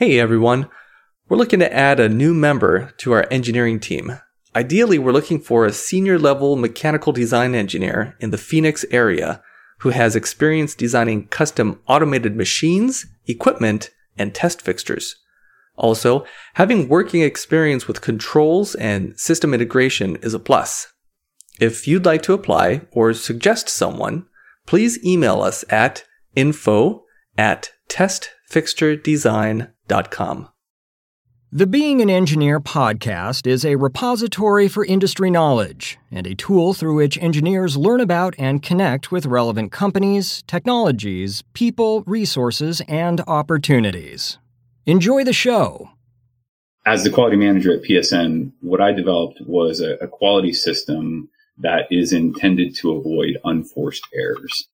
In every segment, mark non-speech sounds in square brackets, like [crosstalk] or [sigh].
Hey everyone, we're looking to add a new member to our engineering team. Ideally, we're looking for a senior level mechanical design engineer in the Phoenix area who has experience designing custom automated machines, equipment, and test fixtures. Also, having working experience with controls and system integration is a plus. If you'd like to apply or suggest someone, please email us at info at testfixturedesign.com the Being an Engineer podcast is a repository for industry knowledge and a tool through which engineers learn about and connect with relevant companies, technologies, people, resources, and opportunities. Enjoy the show. As the quality manager at PSN, what I developed was a, a quality system that is intended to avoid unforced errors.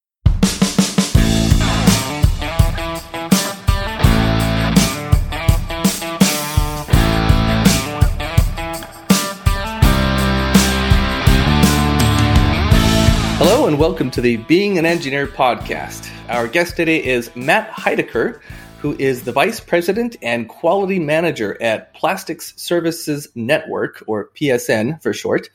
Hello and welcome to the Being an Engineer podcast. Our guest today is Matt Heidecker, who is the Vice President and Quality Manager at Plastics Services Network, or PSN for short,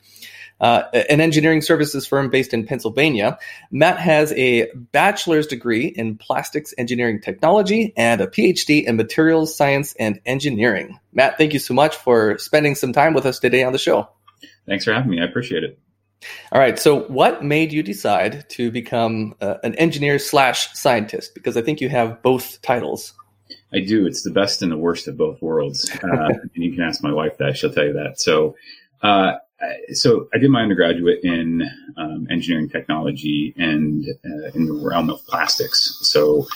uh, an engineering services firm based in Pennsylvania. Matt has a bachelor's degree in plastics engineering technology and a PhD in materials science and engineering. Matt, thank you so much for spending some time with us today on the show. Thanks for having me. I appreciate it. All right. So, what made you decide to become uh, an engineer slash scientist? Because I think you have both titles. I do. It's the best and the worst of both worlds. [laughs] Uh, and you can ask my wife that; she'll tell you that. So, uh, so I did my undergraduate in um, engineering technology and uh, in the realm of plastics. So,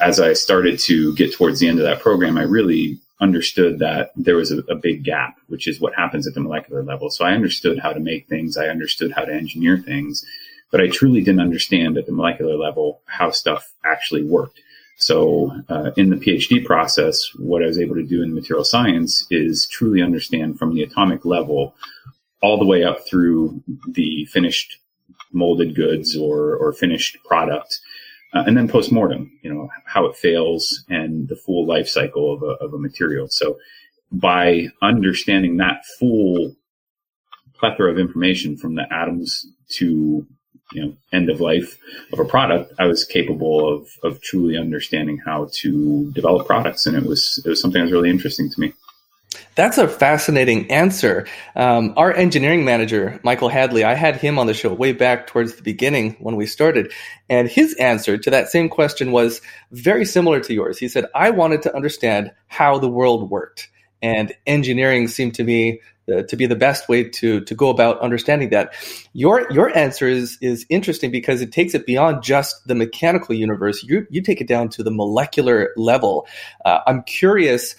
as I started to get towards the end of that program, I really understood that there was a, a, big gap, which is what happens at the molecular level. So I understood how to make things, I understood how to engineer things, but I truly didn't understand at the molecular level how stuff actually worked. So uh, in the PhD process, what I was able to do in material science is truly understand from the atomic level all the way up through the finished molded goods or, or finished product uh, and then postmortem, you know, how it fails and the full life cycle of a, of a material. So by understanding that full plethora of information from the atoms to you know end of life of a product i was capable of of truly understanding how to develop products and it was it was something that was really interesting to me that's a fascinating answer. Um, our engineering manager, Michael Hadley, I had him on the show way back towards the beginning when we started. And his answer to that same question was very similar to yours. He said, I wanted to understand how the world worked. And engineering seemed to me uh, to be the best way to to go about understanding that. Your your answer is is interesting because it takes it beyond just the mechanical universe. You you take it down to the molecular level. Uh, I'm curious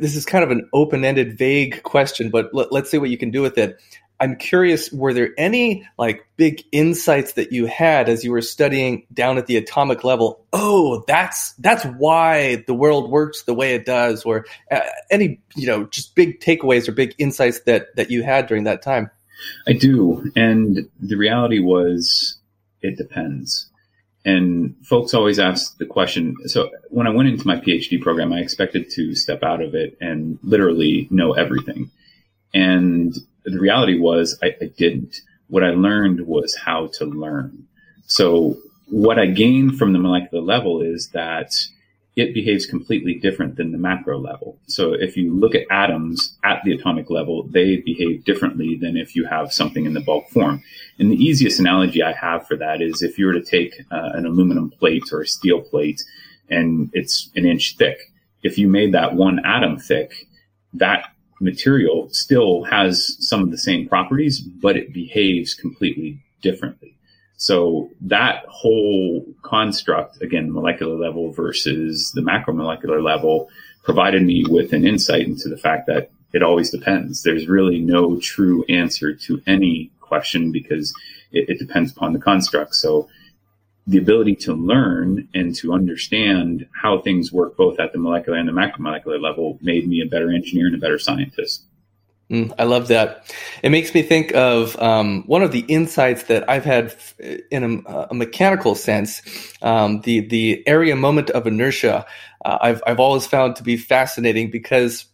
this is kind of an open-ended vague question but let, us see what you can do with it. I'm curious were there any like big insights that you had as you were studying down at the atomic level? Oh that's that's why the world works the way it does or uh, any you know just big takeaways or big insights that that you had during that time? I do and the reality was it depends and folks always ask the question. So when I went into my PhD program, I expected to step out of it and literally know everything. And the reality was I, I didn't. What I learned was how to learn. So what I gained from the molecular level is that it behaves completely different than the macro level. So if you look at atoms at the atomic level, they behave differently than if you have something in the bulk form. And the easiest analogy I have for that is if you were to take uh, an aluminum plate or a steel plate and it's an inch thick, if you made that one atom thick, that material still has some of the same properties, but it behaves completely differently. So that whole construct, again, molecular level versus the macromolecular level, provided me with an insight into the fact that it always depends. There's really no true answer to any question because it, it depends upon the construct. So the ability to learn and to understand how things work both at the molecular and the macromolecular level made me a better engineer and a better scientist. Mm, I love that. It makes me think of um, one of the insights that I've had in a, a mechanical sense, um, the the area moment of inertia. uh, I've I've always found to be fascinating because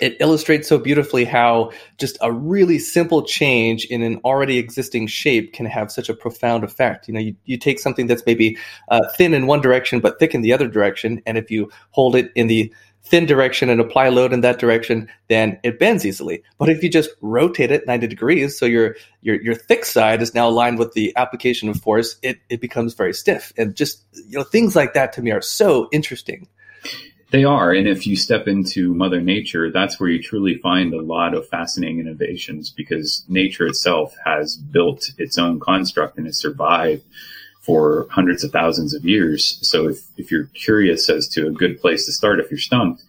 it illustrates so beautifully how just a really simple change in an already existing shape can have such a profound effect. You know, you, you take something that's maybe uh, thin in one direction but thick in the other direction, and if you hold it in the thin direction and apply load in that direction, then it bends easily. But if you just rotate it 90 degrees, so your your your thick side is now aligned with the application of force, it, it becomes very stiff. And just you know, things like that to me are so interesting. They are. And if you step into Mother Nature, that's where you truly find a lot of fascinating innovations because nature itself has built its own construct and has survived for hundreds of thousands of years. So if, if you're curious as to a good place to start, if you're stumped,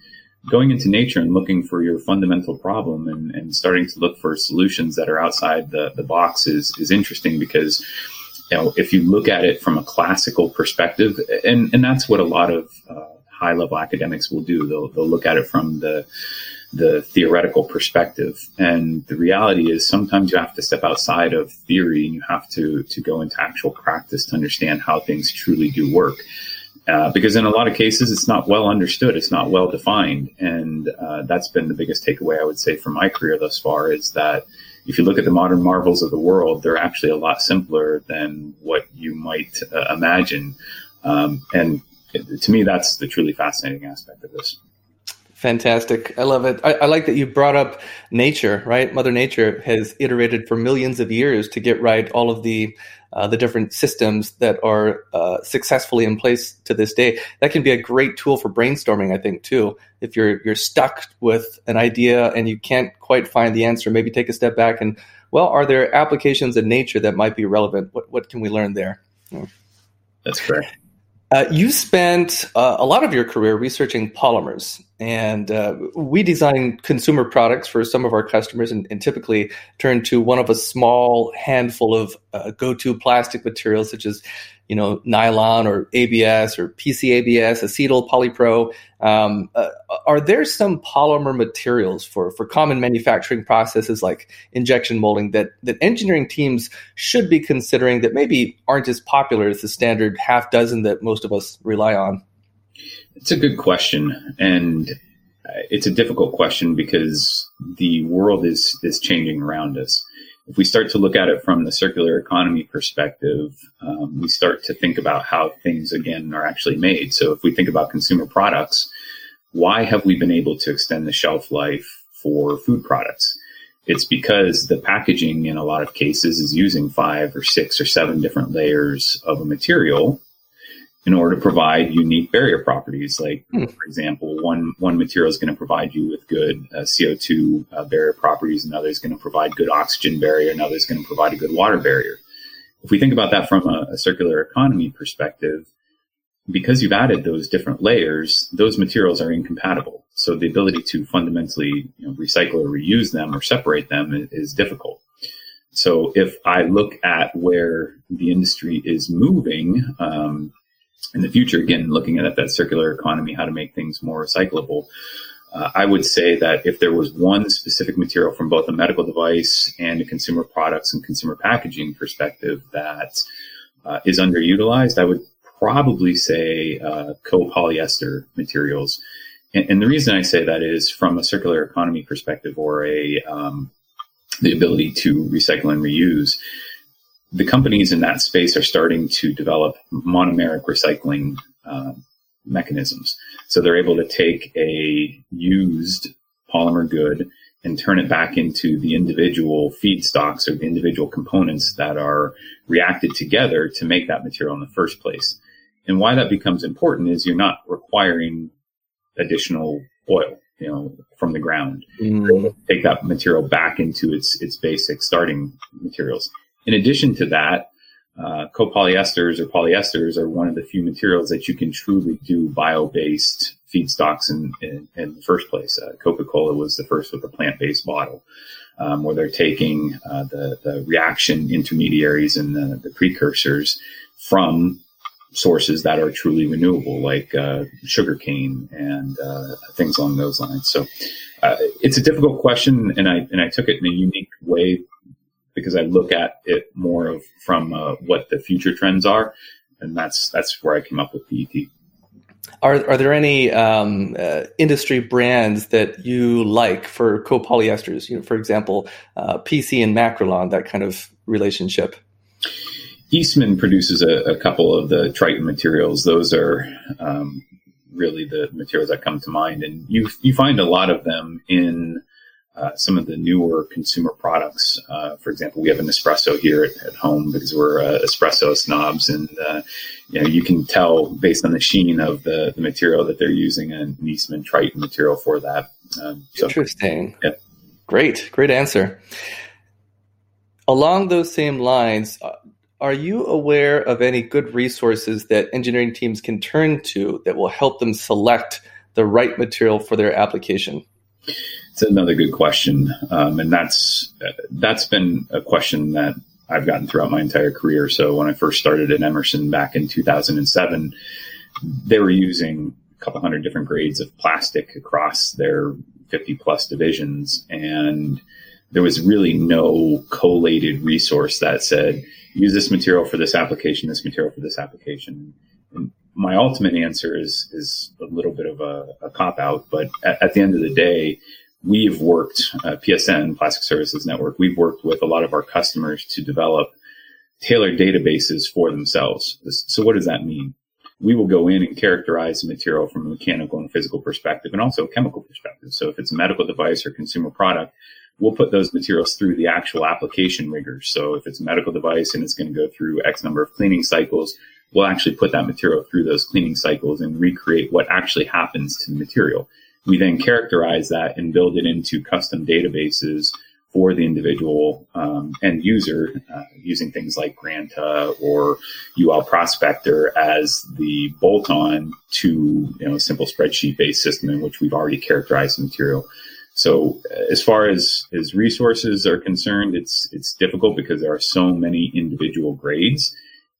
going into nature and looking for your fundamental problem and, and starting to look for solutions that are outside the, the box is, is interesting because you know, if you look at it from a classical perspective, and, and that's what a lot of uh, high level academics will do. They'll, they'll look at it from the, the theoretical perspective. And the reality is sometimes you have to step outside of theory and you have to, to go into actual practice to understand how things truly do work. Uh, because in a lot of cases, it's not well understood. It's not well defined. And uh, that's been the biggest takeaway I would say from my career thus far is that if you look at the modern marvels of the world, they're actually a lot simpler than what you might uh, imagine. Um, and to me, that's the truly fascinating aspect of this. Fantastic. I love it. I, I, like that you brought up nature, right? Mother Nature has iterated for millions of years to get right all of the uh, the different systems that are uh, successfully in place to this day. That can be a great tool for brainstorming, I think, too. If you're you're stuck with an idea and you can't quite find the answer, maybe take a step back and well, are there applications in nature that might be relevant? What what can we learn there? That's correct. Uh, you spent uh, a lot of your career researching polymers, and uh, we design consumer products for some of our customers, and, and typically turn to one of a small handful of uh, go-to plastic materials, such as you know, nylon or ABS or PCABS, acetal polypro. Um, uh, are there some polymer materials for, for common manufacturing processes like injection molding that, that engineering teams should be considering that maybe aren't as popular as the standard half dozen that most of us rely on? It's a good question. And it's a difficult question because the world is, is changing around us if we start to look at it from the circular economy perspective, um, we start to think about how things again are actually made. So if we think about consumer products, why have we been able to extend the shelf life for food products? It's because the packaging in a lot of cases is using five or six or seven different layers of a material in order to provide unique barrier properties. Like, hmm. for example, one one material is going to provide you with good uh, CO2 uh, barrier properties, another is going to provide good oxygen barrier, another is going to provide a good water barrier. If we think about that from a, a circular economy perspective, because you've added those different layers, those materials are incompatible. So the ability to fundamentally you know, recycle or reuse them or separate them is, is difficult. So if I look at where the industry is moving, um, in the future, again, looking at that circular economy, how to make things more recyclable. Uh, I would say that if there was one specific material from both a medical device and a consumer products and consumer packaging perspective that uh, is underutilized, I would probably say uh, copolyester materials. And, and, the reason I say that is from a circular economy perspective or a um, the ability to recycle and reuse the companies in that space are starting to develop monomeric recycling uh, mechanisms. So they're able to take a used polymer good and turn it back into the individual feedstocks or the individual components that are reacted together to make that material in the first place. And why that becomes important is you're not requiring additional oil, you know, from the ground. Mm. Take that material back into its its basic starting materials. In addition to that, uh, copolyesters or polyesters are one of the few materials that you can truly do bio-based feedstocks in, in, in the first place. Uh, Coca-Cola was the first with a plant-based bottle, um, where they're taking uh, the, the reaction intermediaries and the, the, precursors from sources that are truly renewable, like uh, sugarcane and uh, things along those lines. So uh, it's a difficult question, and I and I took it in a unique way because I look at it more of from uh, what the future trends are, and that's that's where I came up with PET. Are are there any um, uh, industry brands that you like for copolyesters? You know, for example, uh, PC and Makrolon, that kind of relationship. Eastman produces a, a couple of the Tritan materials. Those are um, really the materials that come to mind, and you you find a lot of them in uh, some of the newer consumer products. Uh, for example, we have an espresso here at, at home because we're uh, espresso snobs, and uh, you know you can tell based on the sheen of the, the material that they're using an Eastman Tritan material for that. Um, so, Interesting. Yeah. Great, great answer. Along those same lines, uh, are you aware of any good resources that engineering teams can turn to that will help them select the right material for their application? It's another good question, um, and that's that's been a question that I've gotten throughout my entire career. So when I first started at Emerson back in 2007, they were using a couple hundred different grades of plastic across their 50 plus divisions, and there was really no collated resource that said use this material for this application, this material for this application. And my ultimate answer is is a little bit of a, a cop out, but at, at, the end of the day, we've worked uh, PSN Plastic Services Network. We've worked with a lot of our customers to develop tailored databases for themselves. So what does that mean? We will go in and characterize the material from a mechanical and physical perspective and also a chemical perspective. So if it's a medical device or consumer product, we'll put those materials through the actual application rigors. So if it's a medical device and it's going to go through X number of cleaning cycles, we'll actually put that material through those cleaning cycles and recreate what actually happens to the material. We then characterize that and build it into custom databases for the individual um, end user uh, using things like Granta or UL Prospector as the bolt on to you know, a simple spreadsheet based system in which we've already characterized the material. So as far as, as resources are concerned, it's it's difficult because there are so many individual grades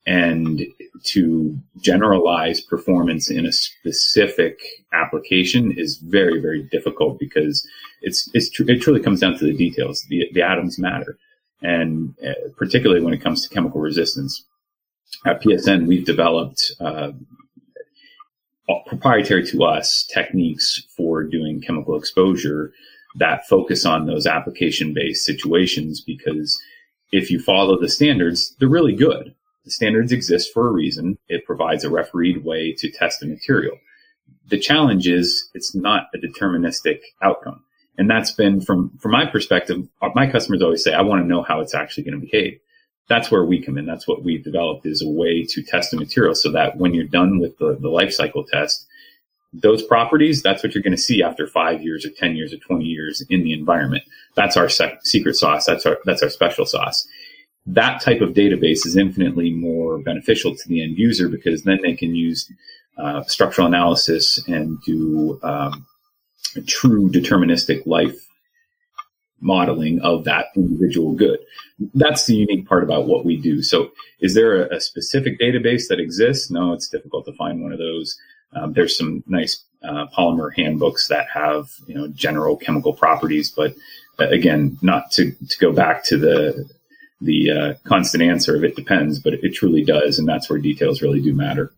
and to generalize performance in a specific application is very very difficult because it's it's tr- it truly comes down to the details. The, the atoms matter. And uh, particularly when it comes to chemical resistance. At psn we've developed uh, proprietary to us techniques for doing chemical exposure that focus on those application based situations because if you follow the standards they're really good the standards exist for a reason. It provides a refereed way to test a material. The challenge is it's not a deterministic outcome. And that's been from, from my perspective, uh, my customers always say, I want to know how it's actually going to behave. That's where we come in. That's what we've developed is a way to test a material so that when you're done with the, the life cycle test, those properties, that's what you're going to see after five years or 10 years or 20 years in the environment. That's our sec- secret sauce. That's our, that's our special sauce that type of database is infinitely more beneficial to the end user because then they can use uh, structural analysis and do um, true deterministic life modeling of that individual good. That's the unique part about what we do. So, is there a, a specific database that exists? No, it's difficult to find one of those. Um, there's some nice uh, polymer handbooks that have you know general chemical properties, but uh, again, not to, to go back to the the uh, constant answer of it depends, but it truly does, and that's where details really do matter.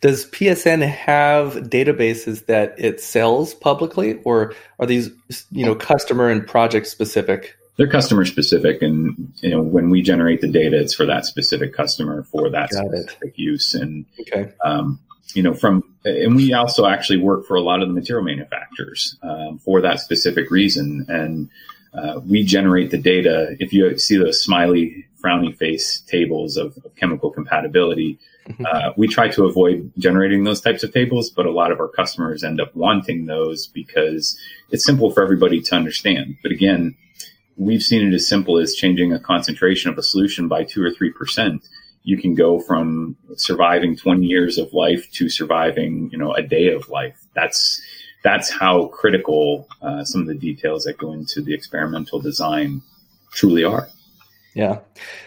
Does PSN have databases that it sells publicly, or are these you know customer and project specific? They're customer specific, and you know when we generate the data, it's for that specific customer for that Got specific it. use. And okay. um, you know from and we also actually work for a lot of the material manufacturers um, for that specific reason and uh, we generate the data. If you see those smiley, frowny face tables of, of chemical compatibility, mm-hmm. uh, we try to avoid generating those types of tables, but a lot of our customers end up wanting those because it's simple for everybody to understand. But again, we've seen it as simple as changing a concentration of a solution by two or three percent. You can go from surviving 20 years of life to surviving, you know, a day of life. That's that's how critical uh, some of the details that go into the experimental design truly are. Yeah.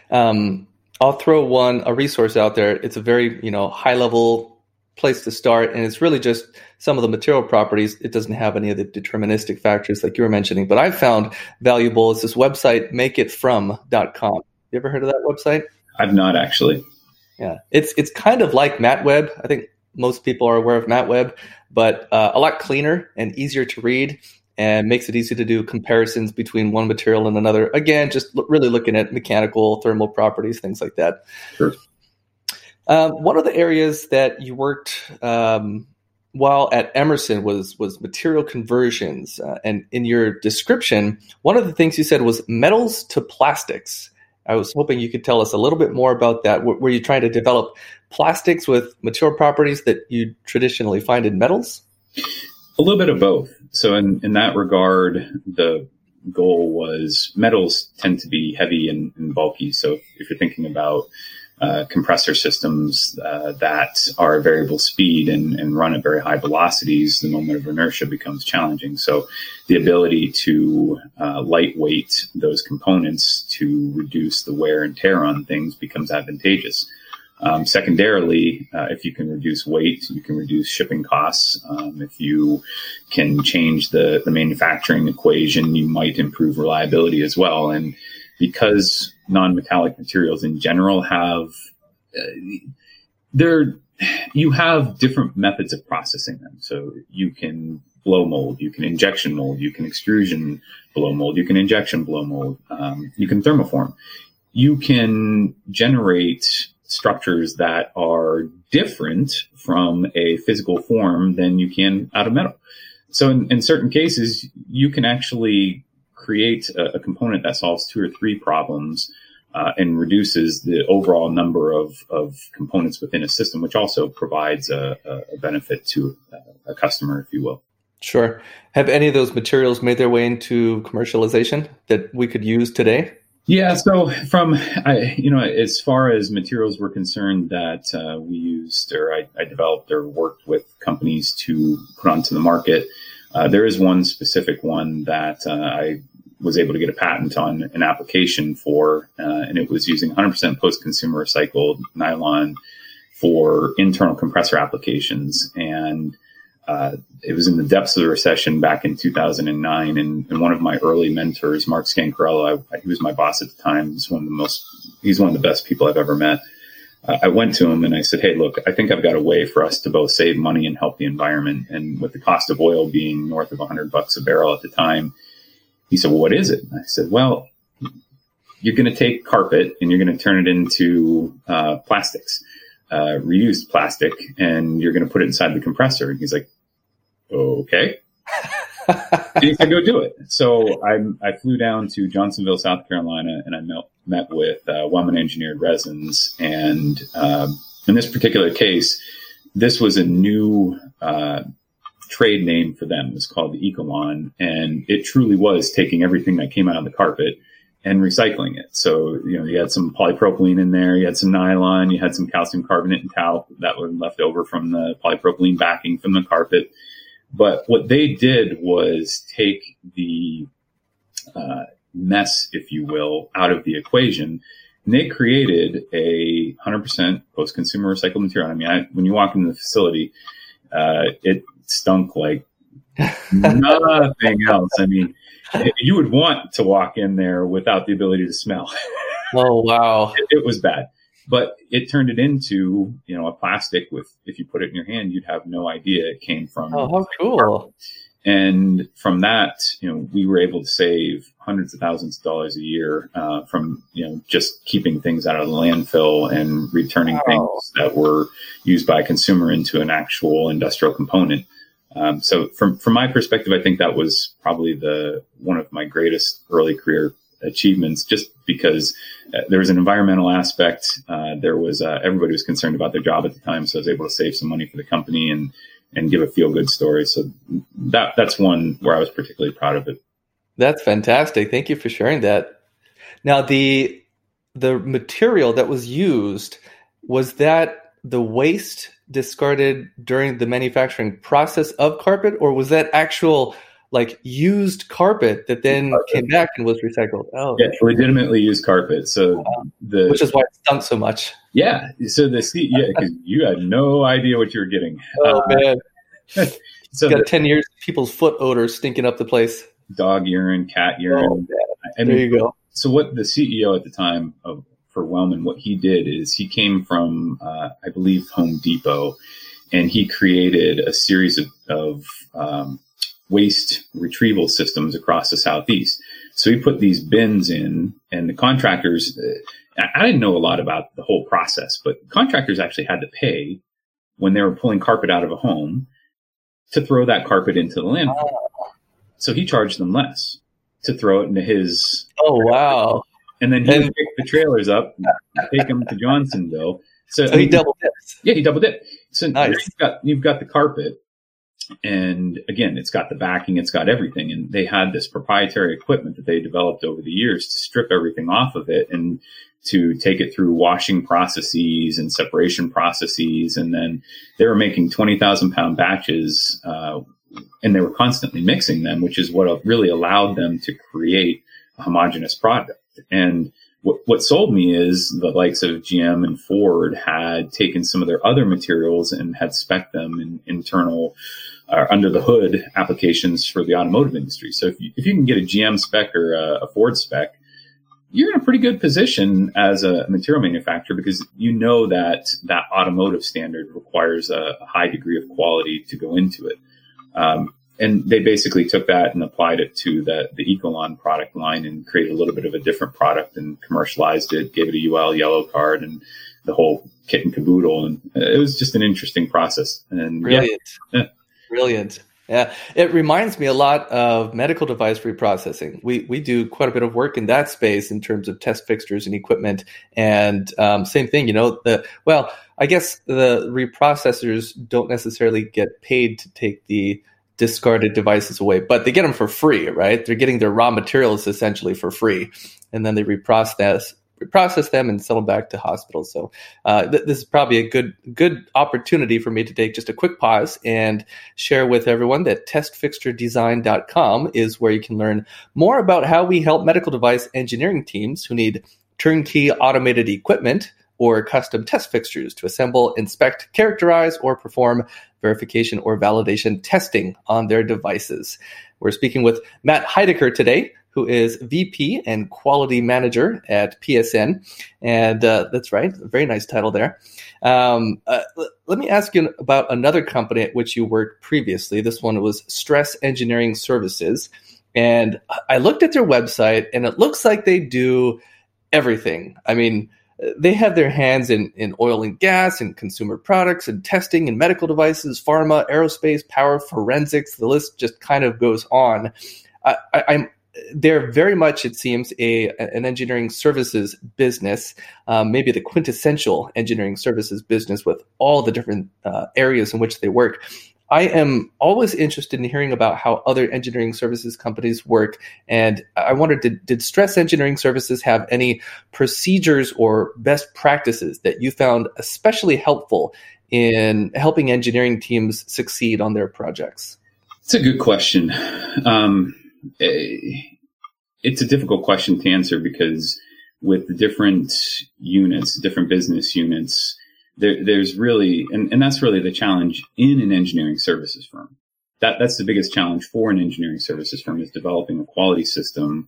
Um, I'll throw one a resource out there. It's a very you know high level place to start, and it's really just some of the material properties. It doesn't have any of the deterministic factors like you were mentioning. But I found valuable is this website makeitfrom.com. You ever heard of that website? I've not actually. Yeah, it's it's kind of like MatWeb. I think most people are aware of MatWeb, but uh, a lot cleaner and easier to read and makes it easy to do comparisons between one material and another. Again, just l- really looking at mechanical, thermal properties, things like that. Sure. Um, one of the areas that you worked um, while at Emerson was was material conversions, uh, and in your description, one of the things you said was metals to plastics. I was hoping you could tell us a little bit more about that. W- were you trying to develop plastics with mature properties that you traditionally find in metals? A little bit of both. So, in, in that regard, the goal was metals tend to be heavy and, and bulky. So, if you're thinking about uh, compressor systems uh, that are variable speed and, and, run at very high velocities, the moment of inertia becomes challenging. So, the ability to uh, lightweight those components to reduce the wear and tear on things becomes advantageous. Um, secondarily, uh, if you can reduce weight, you can reduce shipping costs. Um, if you can change the, the manufacturing equation, you might improve reliability as well. And because non-metallic materials in general have uh, they're you have different methods of processing them. So you can blow mold, you can injection mold, you can extrusion blow mold, you can injection blow mold, um, you can thermoform. You can generate structures that are different from a physical form than you can out of metal. So in, in certain cases, you can actually create a, a component that solves two or three problems uh, and reduces the overall number of, of components within a system, which also provides a, a benefit to a, a customer, if you will. Sure. Have any of those materials made their way into commercialization that we could use today? Yeah, so from I, you know, as far as materials were concerned that uh, we used or I, I, developed or worked with companies to put onto the market, uh, there is one specific one that uh, I was able to get a patent on an application for, uh, and it was using 100% post-consumer recycled nylon for internal compressor applications. And uh, it was in the depths of the recession back in 2009. And, and one of my early mentors, Mark Scancarello, I, he was my boss at the time. He's one of the most, he's one of the best people I've ever met. Uh, I went to him and I said, Hey, look, I think I've got a way for us to both save money and help the environment. And with the cost of oil being north of 100 bucks a barrel at the time, he said, well, what is it? I said, well, you're going to take carpet and you're going to turn it into uh, plastics, uh, reused plastic, and you're going to put it inside the compressor. And he's like, okay. and he said, go do it. So I, I flew down to Johnsonville, South Carolina, and I met, met with uh, Wellman Engineered Resins. And um, in this particular case, this was a new uh, trade name for them. was called the Ecolon, and it truly was taking everything that came out of the carpet and recycling it. So, you know, you had some polypropylene in there, you had some nylon, you had some calcium carbonate and talc that were left over from the polypropylene backing from the carpet. But what they did was take the uh, mess, if you will, out of the equation. And they created a 100% post-consumer recycled material. I mean, I, when you walk into the facility, uh, it stunk like [laughs] nothing else. I mean, you would want to walk in there without the ability to smell. [laughs] Oh wow, it, it, was bad, but it turned it into you know a plastic with if you put it in your hand, you'd have no idea it came from. Oh, how cool! And from that, you know, we were able to save hundreds of thousands of dollars a year uh, from you know just keeping things out of the landfill and returning wow. things that were used by a consumer into an actual industrial component. Um, so from from my perspective, I think that was probably the one of my greatest early career achievements, just because uh, there was an environmental aspect. Uh, there was uh, everybody was concerned about their job at the time, so I was able to save some money for the company and and give a feel good story. So that that's one where I was particularly proud of it. That's fantastic. Thank you for sharing that. Now the the material that was used was that the waste discarded during the manufacturing process of carpet, or was that actual like used carpet that then carpet. came back and was recycled? Oh, yeah, legitimately used carpet. So the which is why it stunk so much. Yeah. So the yeah, because you had no idea what you were getting. Oh uh, man. [laughs] so got the, ten years people's foot odor stinking up the place. Dog urine, cat urine. Oh, I mean, there you go. So what the CEO at the time of for Wellman, what he did is he came from, uh, I believe, Home Depot, and he created a series of, of um, waste retrieval systems across the southeast. So he put these bins in, and the contractors. Uh, I didn't know a lot about the whole process, but contractors actually had to pay when they were pulling carpet out of a home to throw that carpet into the landfill. Oh. So he charged them less to throw it into his. Oh wow! And then he and, would pick the trailers up, take them to Johnsonville. So, so he, he double dipped. Yeah, he double dipped. So nice. you've got you've got the carpet, and again, it's got the backing, it's got everything, and they had this proprietary equipment that they developed over the years to strip everything off of it and to take it through washing processes and separation processes, and then they were making twenty thousand pound batches, uh, and they were constantly mixing them, which is what really allowed them to create a homogeneous product. And what, what sold me is the likes of GM and Ford had taken some of their other materials and had spec them in internal uh, under the hood applications for the automotive industry. So if you, if you can get a GM spec or a, a Ford spec, you're in a pretty good position as a material manufacturer because you know that that automotive standard requires a high degree of quality to go into it. Um, and they basically took that and applied it to the the Ecolon product line and created a little bit of a different product and commercialized it, gave it a UL yellow card and the whole kit and caboodle. And it was just an interesting process. And brilliant, yeah. brilliant. Yeah, it reminds me a lot of medical device reprocessing. We we do quite a bit of work in that space in terms of test fixtures and equipment. And um, same thing, you know. The well, I guess the reprocessors don't necessarily get paid to take the discarded devices away, but they get them for free, right? They're getting their raw materials essentially for free, and then they reprocess reprocess them and sell them back to hospitals. So uh, th- this is probably a good good opportunity for me to take just a quick pause and share with everyone that testfixturedesign.com is where you can learn more about how we help medical device engineering teams who need turnkey automated equipment or custom test fixtures to assemble, inspect, characterize, or perform verification or validation testing on their devices. We're speaking with Matt Heidecker today, who is VP and Quality Manager at PSN. And uh, that's right, a very nice title there. Um, uh, let me ask you about another company at which you worked previously. This one was Stress Engineering Services. And I looked at their website, and it looks like they do everything. I mean, they have their hands in, in oil and gas and consumer products and testing and medical devices, pharma, aerospace, power, forensics. The list just kind of goes on. I, am they're very much, it seems, a an engineering services business, um, maybe the quintessential engineering services business with all the different uh, areas in which they work. I am always interested in hearing about how other engineering services companies work. And I wondered, did, did Stress Engineering Services have any procedures or best practices that you found especially helpful in helping engineering teams succeed on their projects? It's a good question. Um, eh, it's a difficult question to answer because with different units, different business units, there, there's really, and, and that's really the challenge in an engineering services firm. That, that's the biggest challenge for an engineering services firm is developing a quality system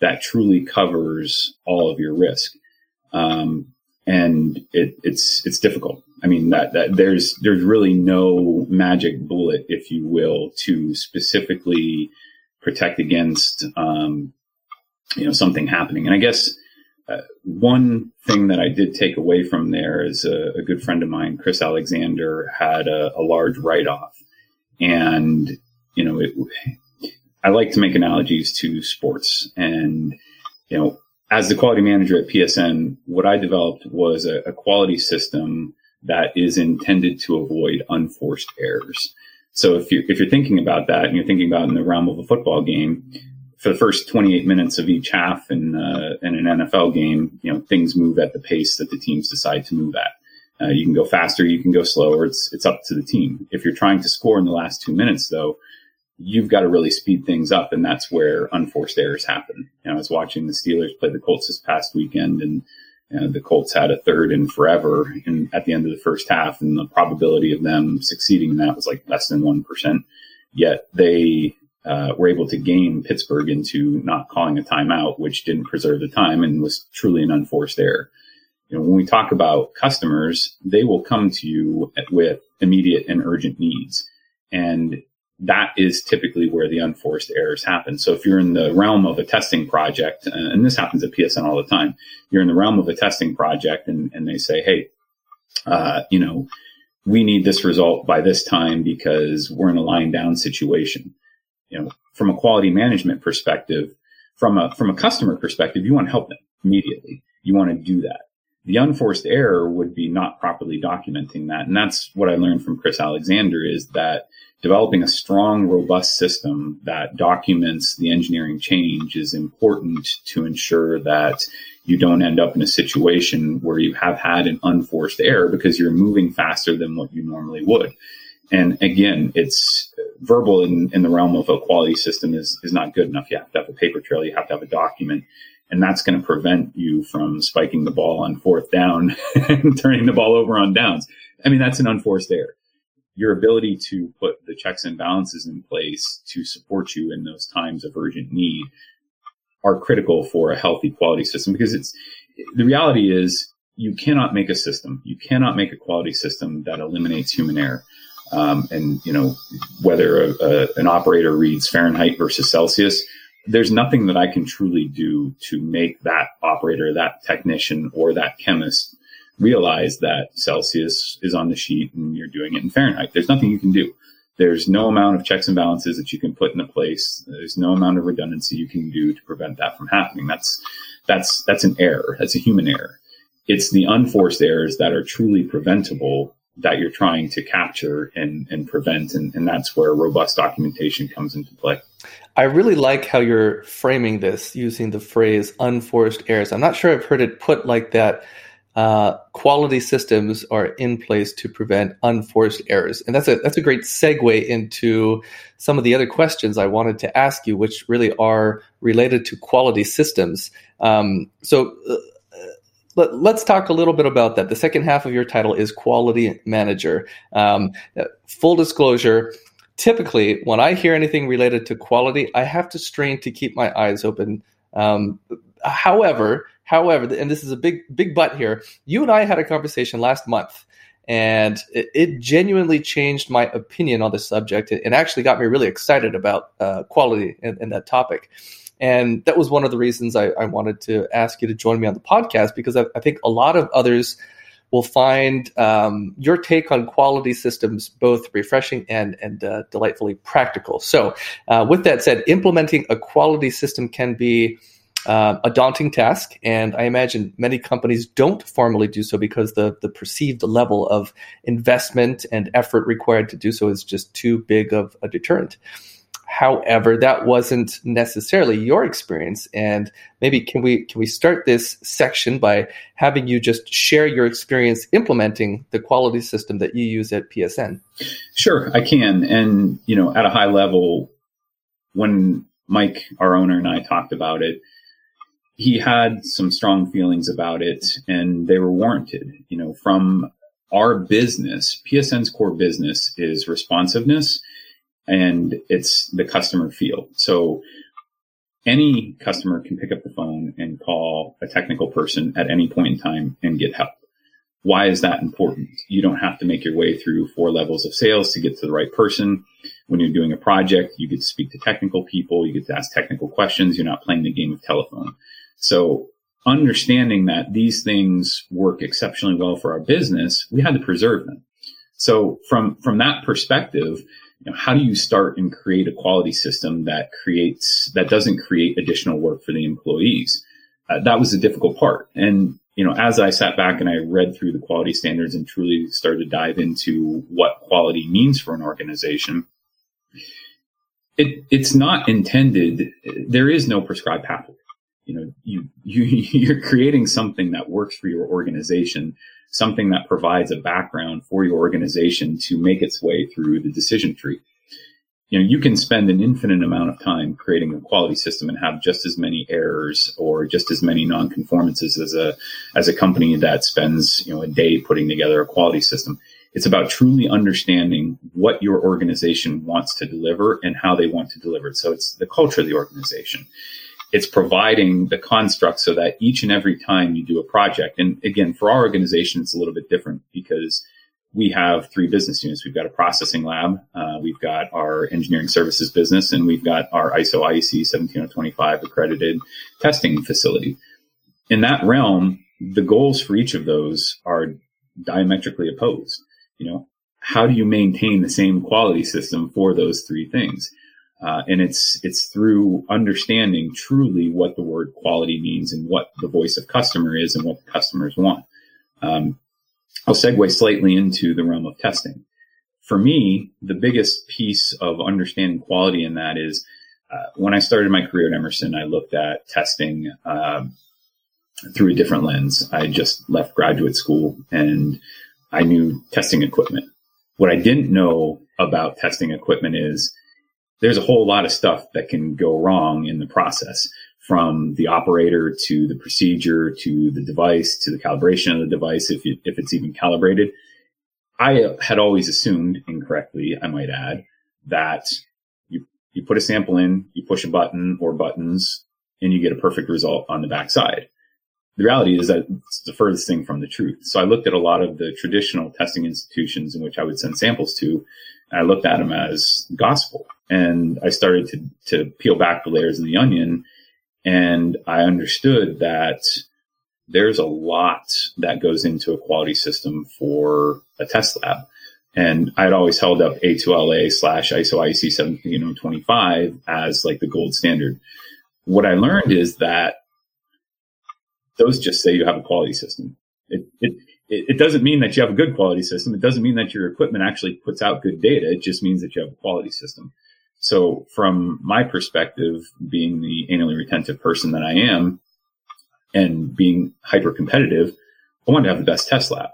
that truly covers all of your risk. Um, and it, it's, it's difficult. I mean, that, that there's, there's really no magic bullet, if you will, to specifically protect against, um, you know, something happening. And I guess, uh, one thing that I did take away from there is a, a good friend of mine, Chris Alexander, had a, a large write off. And, you know, it, I like to make analogies to sports. And, you know, as the quality manager at PSN, what I developed was a, a quality system that is intended to avoid unforced errors. So if you're, if you're thinking about that and you're thinking about in the realm of a football game, for the first 28 minutes of each half in, uh, in an NFL game, you know, things move at the pace that the teams decide to move at. Uh, you can go faster, you can go slower. It's, it's up to the team. If you're trying to score in the last two minutes, though, you've got to really speed things up. And that's where unforced errors happen. You know, I was watching the Steelers play the Colts this past weekend and you the Colts had a third and forever in, at the end of the first half. And the probability of them succeeding in that was like less than 1%. Yet they uh, were able to game Pittsburgh into not calling a timeout, which didn't preserve the time and was truly an unforced error. you know, when we talk about customers, they will come to you with immediate and urgent needs. And that is typically where the unforced errors happen. So if you're in the realm of a testing project, uh, and this happens at PSN all the time, you're in the realm of a testing project and, and they say, Hey, uh, you know, we need this result by this time because we're in a lying down situation. You know, from a quality management perspective, from a, from a customer perspective, you want to help them immediately. You want to do that. The unforced error would be not properly documenting that. And that's what I learned from Chris Alexander is that developing a strong, robust system that documents the engineering change is important to ensure that you don't end up in a situation where you have had an unforced error because you're moving faster than what you normally would. And again, it's verbal in, in the realm of a quality system is, is not good enough. You have to have a paper trail. You have to have a document and that's going to prevent you from spiking the ball on fourth down [laughs] and turning the ball over on downs. I mean, that's an unforced error your ability to put the checks and balances in place to support you in those times of urgent need are critical for a healthy quality system because it's the reality is you cannot make a system you cannot make a quality system that eliminates human error um, and you know whether a, a, an operator reads fahrenheit versus celsius there's nothing that i can truly do to make that operator that technician or that chemist realize that Celsius is on the sheet and you're doing it in Fahrenheit. There's nothing you can do. There's no amount of checks and balances that you can put into place. There's no amount of redundancy you can do to prevent that from happening. That's that's that's an error. That's a human error. It's the unforced errors that are truly preventable that you're trying to capture and, and prevent. And, and that's where robust documentation comes into play. I really like how you're framing this using the phrase unforced errors. I'm not sure I've heard it put like that uh, quality systems are in place to prevent unforced errors. And that's a that's a great segue into some of the other questions I wanted to ask you, which really are related to quality systems. Um, so. Let, us talk a little bit about that. The second half of your title is quality manager. Um, full disclosure, typically when I hear anything related to quality, I have to strain to keep my eyes open. Um, however, However, and this is a big big but here. You and I had a conversation last month, and it, it genuinely changed my opinion on the subject, and actually got me really excited about uh, quality and, that topic. And that was one of the reasons I, I, wanted to ask you to join me on the podcast because I, I think a lot of others will find um, your take on quality systems both refreshing and and uh, delightfully practical. So, uh, with that said, implementing a quality system can be uh, a daunting task, and I imagine many companies don't formally do so because the the perceived level of investment and effort required to do so is just too big of a deterrent. However, that wasn't necessarily your experience, and maybe can we can we start this section by having you just share your experience implementing the quality system that you use at PSN? Sure, I can, and you know, at a high level, when Mike, our owner, and I talked about it, he had some strong feelings about it and they were warranted. You know, from our business, PSN's core business is responsiveness and it's the customer feel. So any customer can pick up the phone and call a technical person at any point in time and get help. Why is that important? You don't have to make your way through four levels of sales to get to the right person. When you're doing a project, you get to speak to technical people. You get to ask technical questions. You're not playing the game of telephone. So understanding that these things work exceptionally well for our business, we had to preserve them. So from, from that perspective, know, how do you start and create a quality system that creates, that doesn't create additional work for the employees? Uh, that was the difficult part. And, you know, as I sat back and I read through the quality standards and truly started to dive into what quality means for an organization, it, it's not intended, there is no prescribed pathway you know you you [laughs] you're creating something that works for your organization something that provides a background for your organization to make its way through the decision tree. You know you can spend an infinite amount of time creating a quality system and have just as many errors or just as many non-conformances as a as a company that spends you know a day putting together a quality system. It's about truly understanding what your organization wants to deliver and how they want to deliver it. So it's the culture of the organization it's providing the construct so that each and every time you do a project, and again, for our organization, it's a little bit different because we have three business units. We've got a processing lab, uh, we've got our engineering services business, and we've got our ISO IEC 17025 accredited testing facility. In that realm, the goals for each of those are diametrically opposed. You know, how do you maintain the same quality system for those three things? Uh, and it's it's through understanding truly what the word quality means and what the voice of customer is and what the customers want. Um, I'll segue slightly into the realm of testing. For me, the biggest piece of understanding quality in that is uh, when I started my career at Emerson, I looked at testing uh, through a different lens. I just left graduate school and I knew testing equipment. What I didn't know about testing equipment is there's a whole lot of stuff that can go wrong in the process from the operator to the procedure to the device to the calibration of the device if, you, if it's even calibrated. I had always assumed incorrectly, I might add, that you, you put a sample in, you push a button or buttons, and you get a perfect result on the backside. The reality is that it's the furthest thing from the truth. So I looked at a lot of the traditional testing institutions in which I would send samples to, and I looked at them as gospel. And I started to, to peel back the layers of the onion and I understood that there's a lot that goes into a quality system for a test lab. And I'd always held up A2LA slash ISO IEC 1725 as like the gold standard. What I learned is that those just say you have a quality system. It, it, it doesn't mean that you have a good quality system. It doesn't mean that your equipment actually puts out good data. It just means that you have a quality system. So from my perspective, being the anally retentive person that I am and being hyper competitive, I wanted to have the best test lab.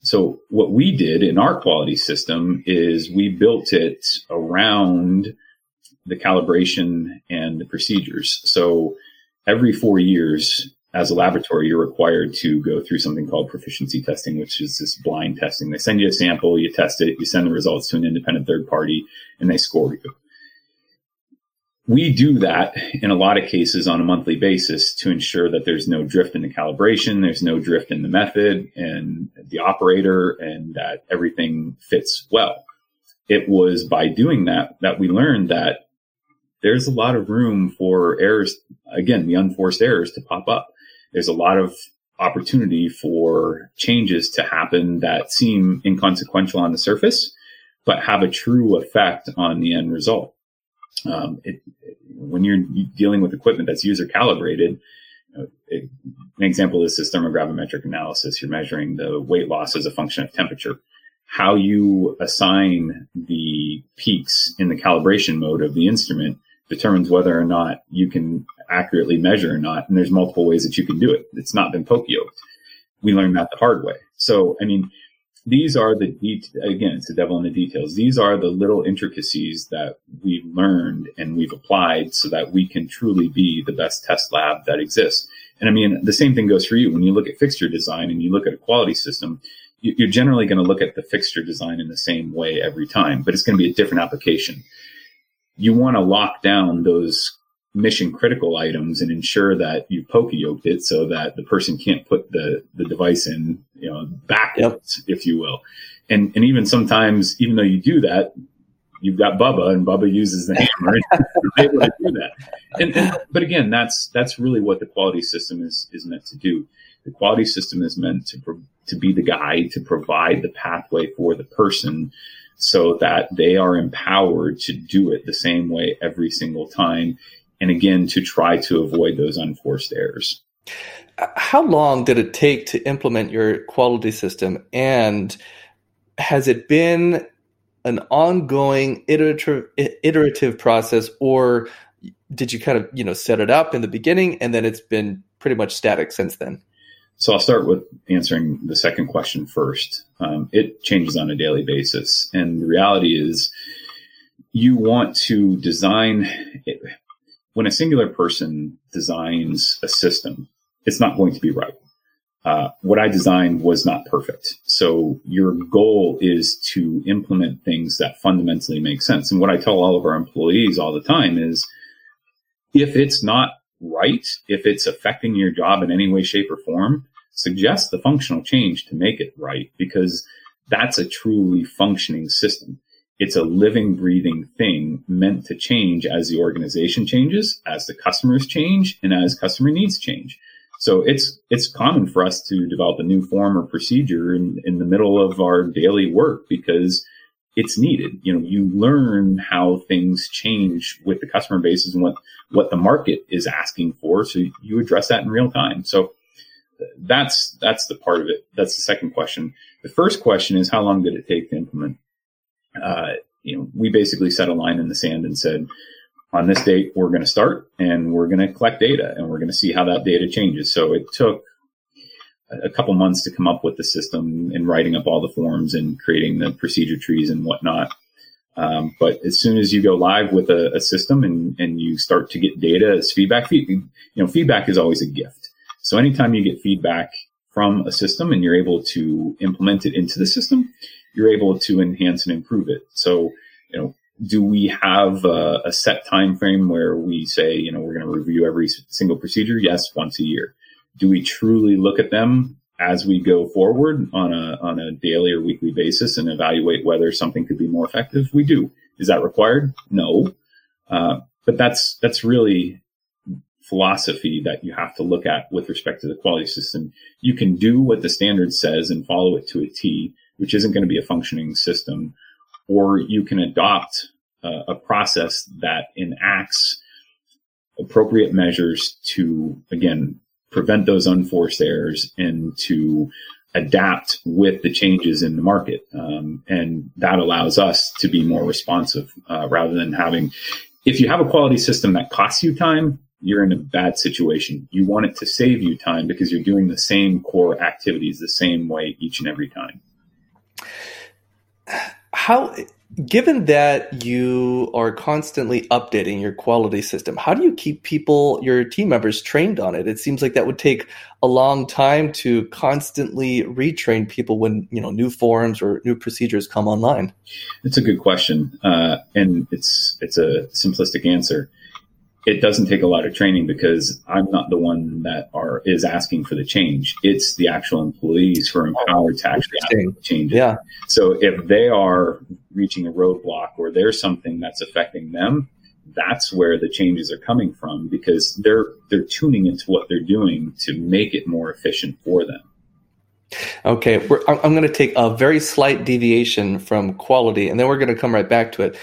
So what we did in our quality system is we built it around the calibration and the procedures. So every four years as a laboratory, you're required to go through something called proficiency testing, which is this blind testing. They send you a sample, you test it, you send the results to an independent third party, and they score you we do that in a lot of cases on a monthly basis to ensure that there's no drift in the calibration, there's no drift in the method and the operator, and that everything fits well. It was by doing that that we learned that there's a lot of room for errors, again, the unforced errors to pop up. There's a lot of opportunity for changes to happen that seem inconsequential on the surface, but have a true effect on the end result. Um, it, when you're dealing with equipment that's user calibrated, an example is this thermogravimetric analysis. You're measuring the weight loss as a function of temperature. How you assign the peaks in the calibration mode of the instrument determines whether or not you can accurately measure or not. And there's multiple ways that you can do it. It's not been poka We learned that the hard way. So, I mean, these are the de- again it's the devil in the details. These are the little intricacies that we've learned and we've applied so that we can truly be the best test lab that exists. And i mean the same thing goes for you. When you look at fixture design and you look at a quality system you're generally going to look at the fixture design in the same way every time but it's going to be a different application. You want to lock down those mission critical items and ensure that you poka yoked it so that the person can't put the, the device in, you know, backwards, yep. if you will. And, and even sometimes, even though you do that, you've got Bubba and Bubba uses the hammer and [laughs] able to do that. And, and, but again, that's, that's really what the quality system is, is meant to do. The quality system is meant to, pro- to be the guide to provide the pathway for the person so that they are empowered to do it the same way every single time and again to try to avoid those unforced errors. How long did it take to implement your quality system, and has it been an ongoing iterative iterative process, or did you kind of you know set it up in the beginning and then it's been pretty much static since then? So I'll start with answering the second question first. Um, it changes on a daily basis, and the reality is, you want to design. It, when a singular person designs a system, it's not going to be right. Uh, what I designed was not perfect. So your goal is to implement things that fundamentally make sense. And what I tell all of our employees all the time is if it's not right, if it's affecting your job in any way, shape, or form, suggest the functional change to make it right because that's a truly functioning system. It's a living, breathing thing meant to change as the organization changes, as the customers change, and as customer needs change. So it's it's common for us to develop a new form or procedure in, in the middle of our daily work because it's needed. You know, you learn how things change with the customer bases and what what the market is asking for, so you address that in real time. So that's that's the part of it. That's the second question. The first question is how long did it take to implement? Uh, you know, we basically set a line in the sand and said, on this date we're going to start and we're going to collect data and we're going to see how that data changes. So it took a couple months to come up with the system and writing up all the forms and creating the procedure trees and whatnot. Um, but as soon as you go live with a, a, system and, and you start to get data as feedback, you know, feedback is always a gift. So anytime you get feedback from a system and you're able to implement it into the system, you're able to enhance and improve it. So, you know, do we have a, a set time frame where we say, you know, we're going to review every single procedure? Yes, once a year do we truly look at them as we go forward on a on a daily or weekly basis and evaluate whether something could be more effective? We do. Is that required? No, uh, but that's that's really philosophy that you have to look at with respect to the quality system. You can do what the standard says and follow it to a T, which isn't going to be a functioning system, or you can adopt uh, a process that enacts appropriate measures to again prevent those unforced errors and to adapt with the changes in the market. Um, and that allows us to be more responsive uh, rather than having, if you have a quality system that costs you time, you're in a bad situation. You want it to save you time because you're doing the same core activities the same way each and every time. How given that you are constantly updating your quality system how do you keep people your team members trained on it? It seems like that would take a long time to constantly retrain people when you know new forms or new procedures come online. It's a good question uh, and it's it's a simplistic answer it doesn't take a lot of training because I'm not the one that are is asking for the change. It's the actual employees who are empowered to actually change it. Yeah. So if they are reaching a roadblock or there's something that's affecting them, that's where the changes are coming from because they're they're tuning into what they're doing to make it more efficient for them. Okay, I'm going to take a very slight deviation from quality, and then we're going to come right back to it.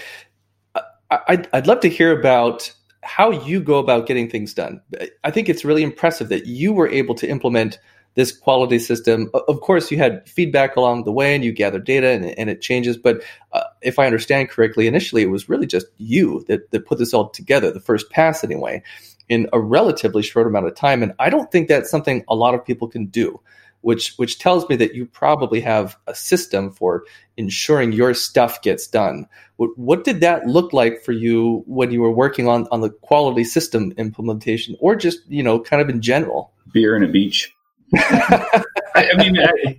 I'd, I'd love to hear about how you go about getting things done. I think it's really impressive that you were able to implement this quality system. Of course, you had feedback along the way and you gather data and, and it changes. But uh, if I understand correctly, initially it was really just you that, that put this all together, the first pass anyway, in a relatively short amount of time. And I don't think that's something a lot of people can do which which tells me that you probably have a system for ensuring your stuff gets done. What, what did that look like for you when you were working on on the quality system implementation, or just you know, kind of in general? Beer and a beach. [laughs] I, mean, I,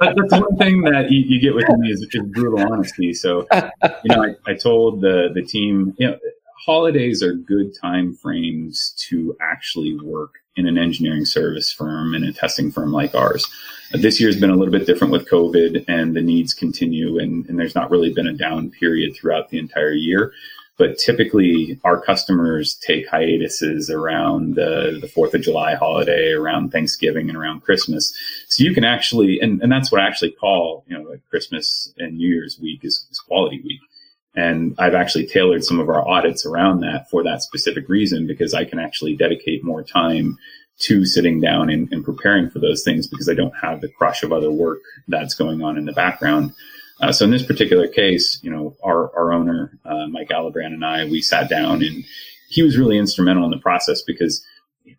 that's one thing that you, you, get with me is, is brutal honesty. So, you know, I, I told the the team, you know, holidays are good time frames to actually work in an engineering service firm and a testing firm like ours. Uh, this year has been a little bit different with COVID and the needs continue and, and there's not really been a down period throughout the entire year. But typically our customers take hiatuses around the, the 4th of July holiday, around Thanksgiving and around Christmas. So you can actually, and, and that's what I actually call, you know, like Christmas and New Year's week is, is quality week. And I've actually tailored some of our audits around that for that specific reason because I can actually dedicate more time to sitting down and, and preparing for those things because I don't have the crush of other work that's going on in the background. Uh, so in this particular case, you know, our, our owner, uh, Mike Alabrand and I, we sat down and he was really instrumental in the process because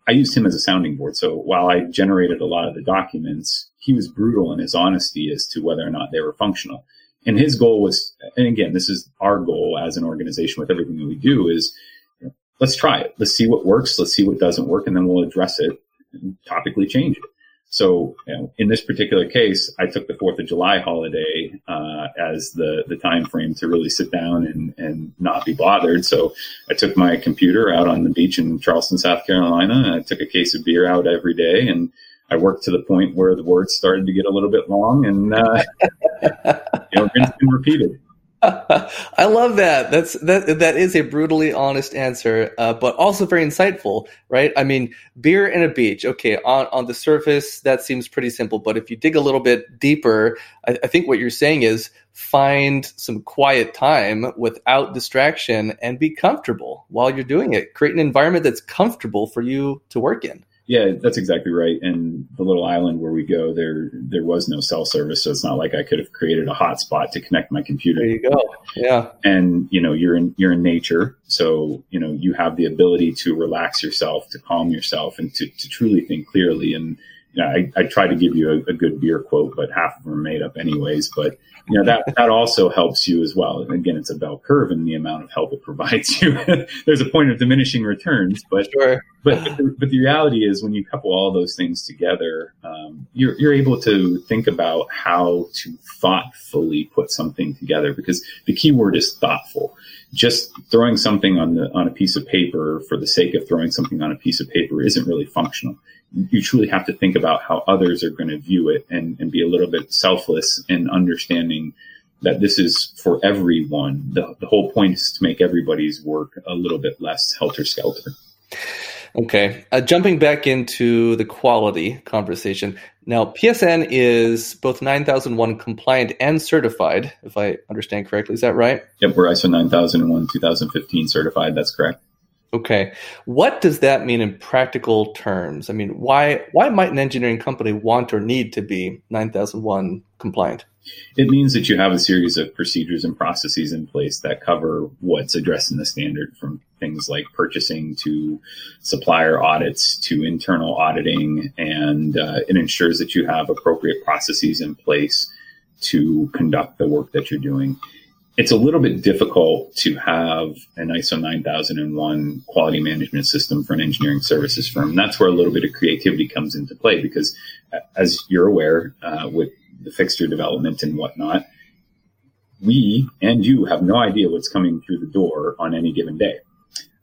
I used him as a sounding board. So while I generated a lot of the documents, he was brutal in his honesty as to whether or not they were functional and his goal was, and again, this is our goal as an organization with everything that we do is you know, let's try it. Let's see what works. Let's see what doesn't work. And then we'll address it and topically change it. So, you know, in this particular case, I took the Fourth of July holiday uh, as the the time frame to really sit down and and not be bothered. So, I took my computer out on the beach in Charleston, South Carolina. And I took a case of beer out every day, and I worked to the point where the words started to get a little bit long, and uh, [laughs] you know, rinsed and repeated. [laughs] I love that. That's that. That is a brutally honest answer, uh, but also very insightful, right? I mean, beer and a beach. Okay, on on the surface, that seems pretty simple, but if you dig a little bit deeper, I, I think what you're saying is find some quiet time without distraction and be comfortable while you're doing it. Create an environment that's comfortable for you to work in. Yeah, that's exactly right. And the little island where we go, there there was no cell service, so it's not like I could have created a hotspot to connect my computer. There you go. Yeah. And you know, you're in you're in nature, so you know you have the ability to relax yourself, to calm yourself, and to, to truly think clearly. And you know, I, I try to give you a, a good beer quote, but half of them are made up anyways. But you know that that also helps you as well. And again, it's a bell curve in the amount of help it provides you. [laughs] There's a point of diminishing returns, but sure. but but the, but the, reality is when you couple all those things together, um, you're you're able to think about how to thoughtfully put something together because the key word is thoughtful. Just throwing something on the on a piece of paper for the sake of throwing something on a piece of paper isn't really functional you truly have to think about how others are going to view it and, and be a little bit selfless in understanding that this is for everyone. The, the whole point is to make everybody's work a little bit less helter skelter. Okay. Uh, jumping back into the quality conversation. Now, PSN is both 9001 compliant and certified, if I understand correctly. Is that right? Yep, we're ISO 9001 2015 certified. That's correct. Okay. What does that mean in practical terms? I mean, why why might an engineering company want or need to be 9001 compliant? It means that you have a series of procedures and processes in place that cover what's addressed in the standard from things like purchasing to supplier audits to internal auditing. And uh, it ensures that you have appropriate processes in place to conduct the work that you're doing it's a little bit difficult to have an ISO 9001 quality management system for an engineering services firm. That's where a little bit of creativity comes into play because, as you're aware, uh, with the fixture development and whatnot, we and you have no idea what's coming through the door on any given day.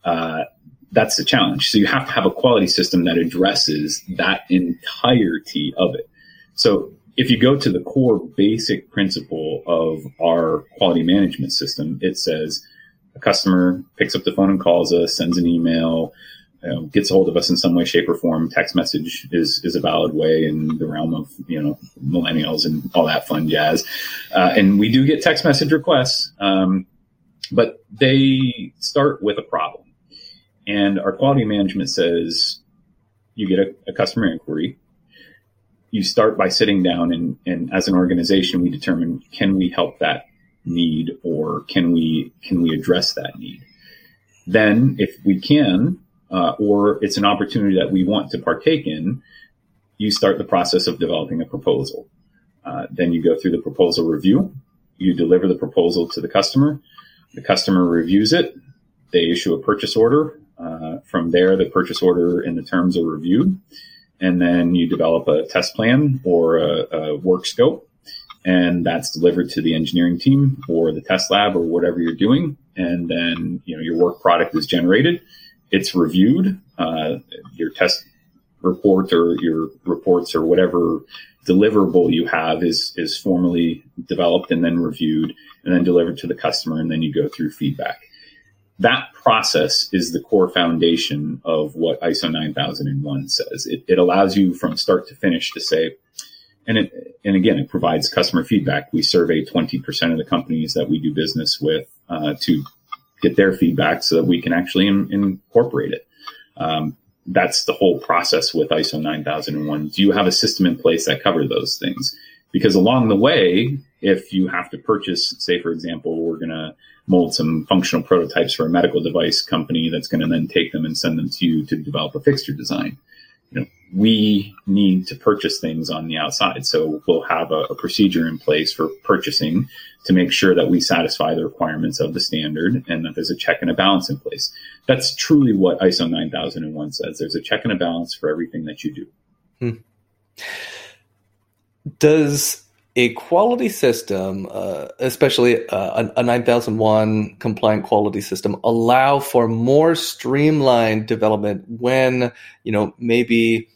Uh, that's the challenge. So you have to have a quality system that addresses that entirety of it. So if you go to the core basic principle of our quality management system, it says a customer picks up the phone and calls us, sends an email, you know, gets a hold of us in some way, shape, or form. Text message is is a valid way in the realm of you know millennials and all that fun jazz. Uh, and we do get text message requests, um, but they start with a problem. And our quality management says you get a, a customer inquiry you start by sitting down and, and as an organization, we determine can we help that need or can we can we address that need? Then, if we can, uh, or it's an opportunity that we want to partake in, you start the process of developing a proposal. Uh, then you go through the proposal review. You deliver the proposal to the customer. The customer reviews it. They issue a purchase order. Uh, from there, the purchase order and the terms are reviewed and then you develop a test plan or a, a, work scope and that's delivered to the engineering team or the test lab or whatever you're doing. And then you know your work product is generated it's reviewed uh, your test report or your reports or whatever deliverable you have is is formally developed and then reviewed and then delivered to the customer and then you go through feedback that process is the core foundation of what ISO 9001 says. It, it, allows you from start to finish to say, and it, and again, it provides customer feedback. We survey 20% of the companies that we do business with uh, to get their feedback so that we can actually in, incorporate it. Um, that's the whole process with ISO 9001. Do you have a system in place that covers those things? Because along the way, if you have to purchase, say, for example, we're going to mold some functional prototypes for a medical device company that's going to then take them and send them to you to develop a fixture design. You know, we need to purchase things on the outside. So we'll have a, a procedure in place for purchasing to make sure that we satisfy the requirements of the standard and that there's a check and a balance in place. That's truly what ISO 9001 says. There's a check and a balance for everything that you do. Hmm. Does a quality system, uh, especially uh, a, a 9001 compliant quality system, allow for more streamlined development when you know maybe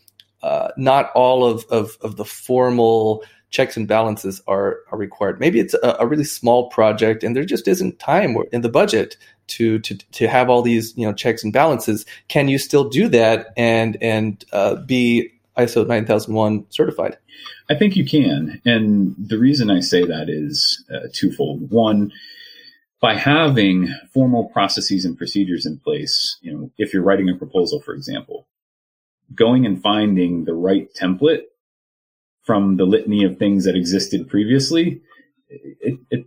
uh, not all of, of, of the formal checks and balances are, are required. Maybe it's a, a, really small project and there just isn't time in the budget to, to, to have all these, you know, checks and balances. Can you still do that and, and uh, be ISO 9001 certified? I think you can. And the reason I say that is uh, twofold. One, by having formal processes and procedures in place, you know, if you're writing a proposal, for example, going and finding the right template from the litany of things that existed previously, it, it,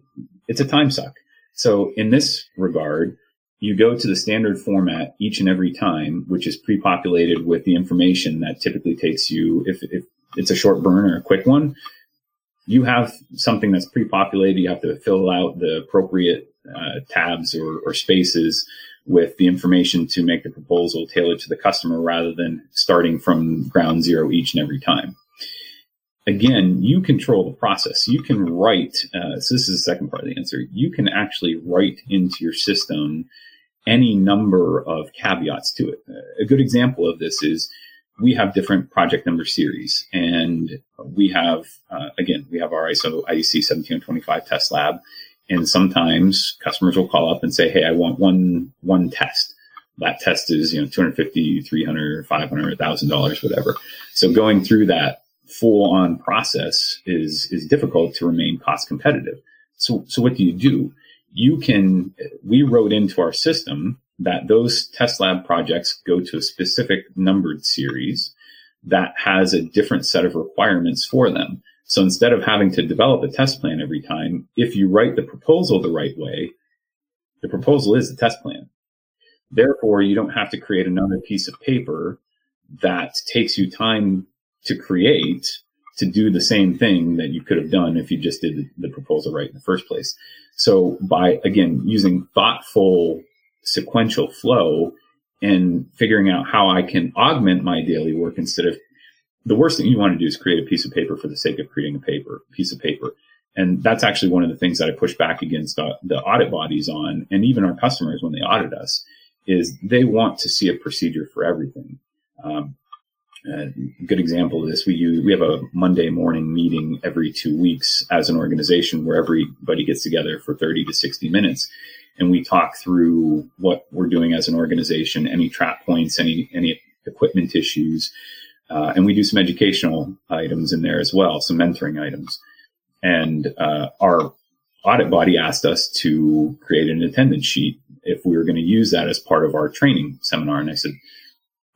it's a time suck. So in this regard, you go to the standard format each and every time, which is pre-populated with the information that typically takes you, if, if it's a short burn or a quick one, you have something that's pre-populated. You have to fill out the appropriate uh, tabs or, or spaces with the information to make the proposal tailored to the customer rather than starting from ground zero each and every time. Again, you control the process. You can write, uh, so this is the second part of the answer. You can actually write into your system any number of caveats to it. A good example of this is we have different project number series and we have, uh, again, we have our ISO IEC 17025 test lab and sometimes customers will call up and say, Hey, I want one, one test. That test is, you know, 250, 300, 500, $1,000, whatever. So going through that full on process is, is difficult to remain cost competitive. So, so what do you do? You can, we wrote into our system that those test lab projects go to a specific numbered series that has a different set of requirements for them. So instead of having to develop a test plan every time, if you write the proposal the right way, the proposal is the test plan. Therefore, you don't have to create another piece of paper that takes you time to create to do the same thing that you could have done if you just did the proposal right in the first place. So by again using thoughtful sequential flow and figuring out how I can augment my daily work instead of the worst thing you want to do is create a piece of paper for the sake of creating a paper, piece of paper. And that's actually one of the things that I push back against uh, the audit bodies on, and even our customers when they audit us, is they want to see a procedure for everything. Um, a good example of this, we use, we have a Monday morning meeting every two weeks as an organization where everybody gets together for 30 to 60 minutes. And we talk through what we're doing as an organization, any trap points, any, any equipment issues, uh, and we do some educational items in there as well, some mentoring items. And uh, our audit body asked us to create an attendance sheet if we were going to use that as part of our training seminar. And I said,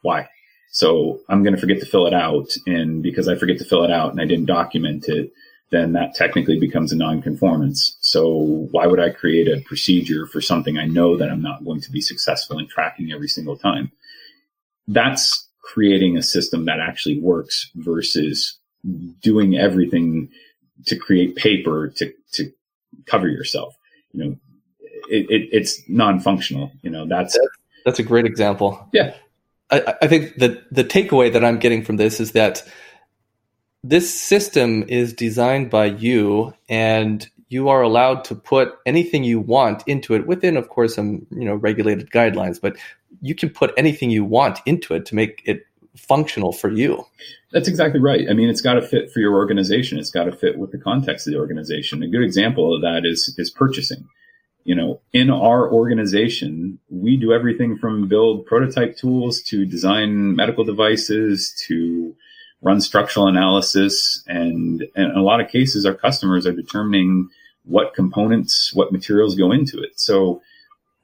why? So I'm going to forget to fill it out. And because I forget to fill it out and I didn't document it, then that technically becomes a nonconformance. So why would I create a procedure for something I know that I'm not going to be successful in tracking every single time? That's creating a system that actually works versus doing everything to create paper to, to cover yourself. You know, it, it, it's non-functional. You know, that's, that's a great example. Yeah. I, I think that the takeaway that I'm getting from this is that this system is designed by you and you are allowed to put anything you want into it within of course some you know regulated guidelines but you can put anything you want into it to make it functional for you. That's exactly right. I mean it's got to fit for your organization. It's got to fit with the context of the organization. A good example of that is is purchasing. You know in our organization we do everything from build prototype tools to design medical devices to run structural analysis and, and in a lot of cases our customers are determining what components, what materials go into it. So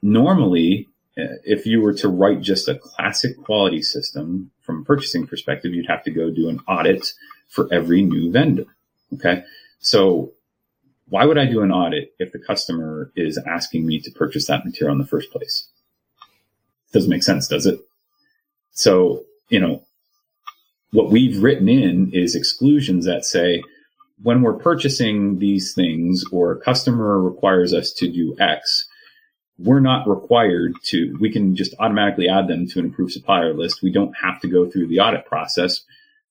normally, uh, if you were to write just a classic quality system from a purchasing perspective, you'd have to go do an audit for every new vendor. Okay. So why would I do an audit if the customer is asking me to purchase that material in the first place? Doesn't make sense, does it? So, you know, what we've written in is exclusions that say, when we're purchasing these things or a customer requires us to do X, we're not required to, we can just automatically add them to an approved supplier list. We don't have to go through the audit process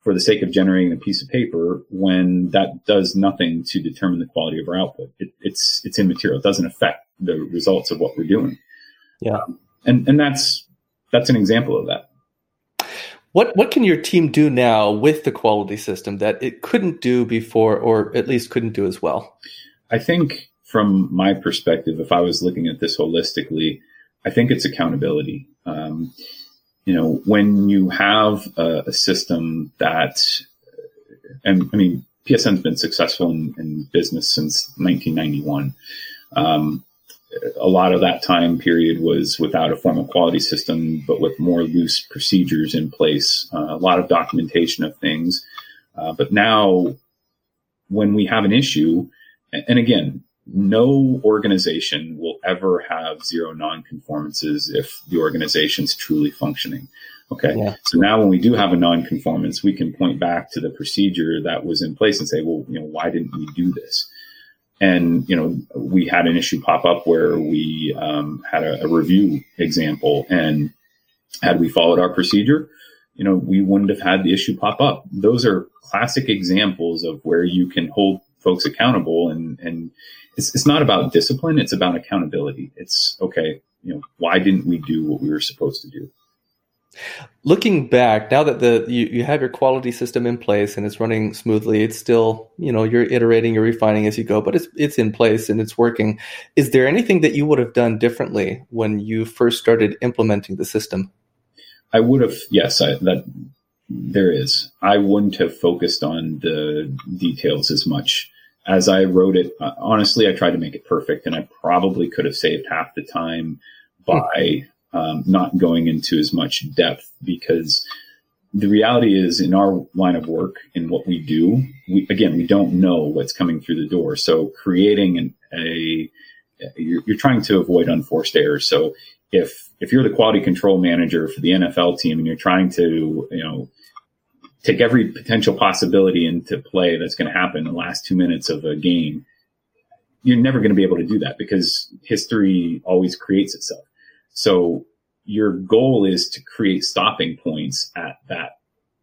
for the sake of generating a piece of paper when that does nothing to determine the quality of our output. It, it's it's immaterial. It doesn't affect the results of what we're doing. Yeah, um, and and that's that's an example of that. What what can your team do now with the quality system that it couldn't do before, or at least couldn't do as well? I think from my perspective, if I was looking at this holistically, I think it's accountability. Um, you know, when you have a, a, system that, and I mean, PSN's been successful in, in business since 1991. Um, a lot of that time period was without a formal quality system, but with more loose procedures in place, uh, a lot of documentation of things. Uh, but now, when we have an issue, and again, no organization will ever have zero nonconformances if the organization's truly functioning. Okay. Yeah. So now when we do have a nonconformance, we can point back to the procedure that was in place and say, well, you know, why didn't we do this? And, you know, we had an issue pop up where we um, had a, a review example and had we followed our procedure, you know, we wouldn't have had the issue pop up. Those are classic examples of where you can hold folks accountable and, and it's, it's not about discipline. It's about accountability. It's okay. You know, why didn't we do what we were supposed to do? Looking back, now that the you, you have your quality system in place and it's running smoothly, it's still you know you're iterating, you're refining as you go, but it's it's in place and it's working. Is there anything that you would have done differently when you first started implementing the system? I would have, yes, I, that there is. I wouldn't have focused on the details as much as I wrote it. Uh, honestly, I tried to make it perfect, and I probably could have saved half the time by um, not going into as much depth because the reality is in our line of work in what we do we, again we don't know what's coming through the door. So creating an, a you're, you're, trying to avoid unforced errors. So if if you're the quality control manager for the NFL team and you're trying to you know take every potential possibility into play that's going to happen in the last two minutes of a game you're never going to be able to do that because history always creates itself so your goal is to create stopping points at that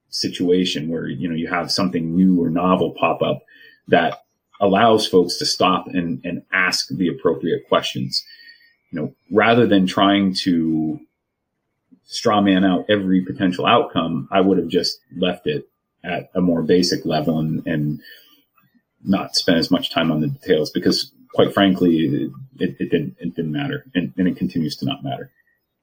situation where, you know, you have something new or novel pop up that allows folks to stop and, and ask the appropriate questions. You know, rather than trying to straw man out every potential outcome, I would have just left it at a more basic level and, and not spend as much time on the details because quite frankly, it, it, didn't, it didn't matter and, and it continues to not matter.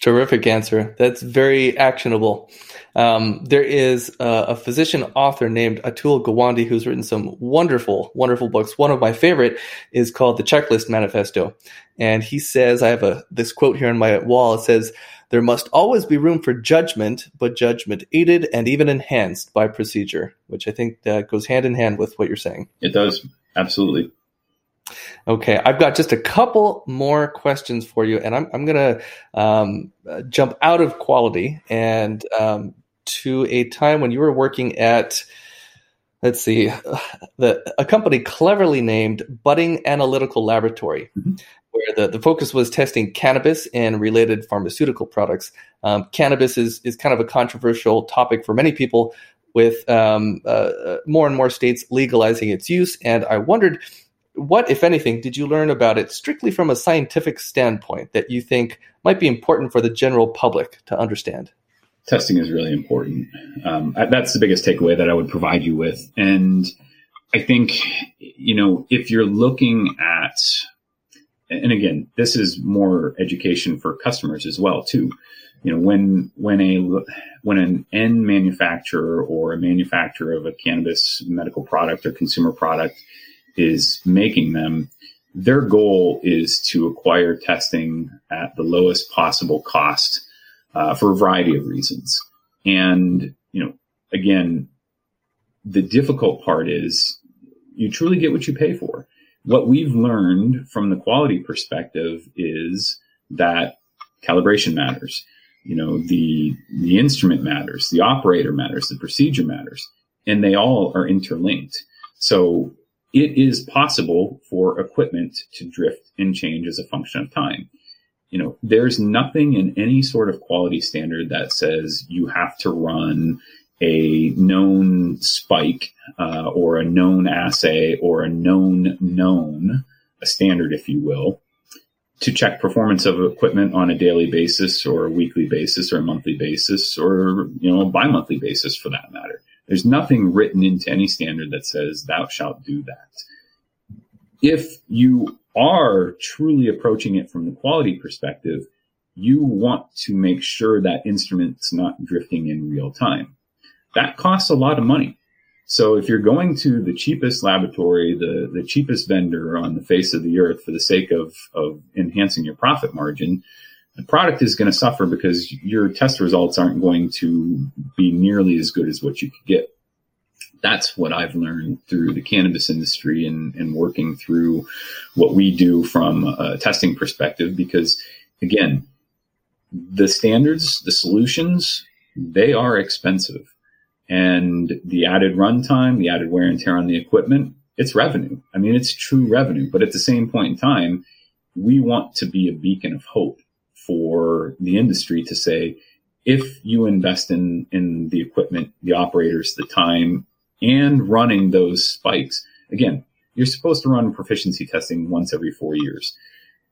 Terrific answer. That's very actionable. Um, there is a, a, physician author named Atul Gawande who's written some wonderful, wonderful books. One of my favorite is called The Checklist Manifesto. And he says, I have a, this quote here on my wall. It says, there must always be room for judgment, but judgment aided and even enhanced by procedure, which I think uh, goes hand in hand with what you're saying. It does. Absolutely. Okay, I've got just a couple more questions for you, and I'm, I'm going to um, jump out of quality and um, to a time when you were working at, let's see, the, a company cleverly named Budding Analytical Laboratory, mm-hmm. where the, the focus was testing cannabis and related pharmaceutical products. Um, cannabis is, is kind of a controversial topic for many people, with um, uh, more and more states legalizing its use, and I wondered what, if anything, did you learn about it strictly from a scientific standpoint that you think might be important for the general public to understand? Testing is really important. Um, that's the biggest takeaway that I would provide you with. And I think, you know, if you're looking at, and again, this is more education for customers as well, too. You know, when, when a, when an end manufacturer or a manufacturer of a cannabis medical product or consumer product is making them, their goal is to acquire testing at the lowest possible cost uh, for a variety of reasons. And, you know, again, the difficult part is you truly get what you pay for. What we've learned from the quality perspective is that calibration matters. You know, the, the instrument matters, the operator matters, the procedure matters, and they all are interlinked. So it is possible for equipment to drift and change as a function of time. You know, there's nothing in any sort of quality standard that says you have to run a known spike uh, or a known assay or a known known, a standard, if you will, to check performance of equipment on a daily basis or a weekly basis or a monthly basis or you know a bi-monthly basis for that matter. There's nothing written into any standard that says thou shalt do that. If you are truly approaching it from the quality perspective, you want to make sure that instrument's not drifting in real time. That costs a lot of money. So if you're going to the cheapest laboratory, the, the cheapest vendor on the face of the earth for the sake of, of enhancing your profit margin, the product is going to suffer because your test results aren't going to be nearly as good as what you could get. That's what I've learned through the cannabis industry and, and working through what we do from a testing perspective. Because again, the standards, the solutions, they are expensive. And the added runtime, the added wear and tear on the equipment, it's revenue. I mean, it's true revenue. But at the same point in time, we want to be a beacon of hope for the industry to say, if you invest in, in the equipment, the operators, the time, and running those spikes, again, you're supposed to run proficiency testing once every four years.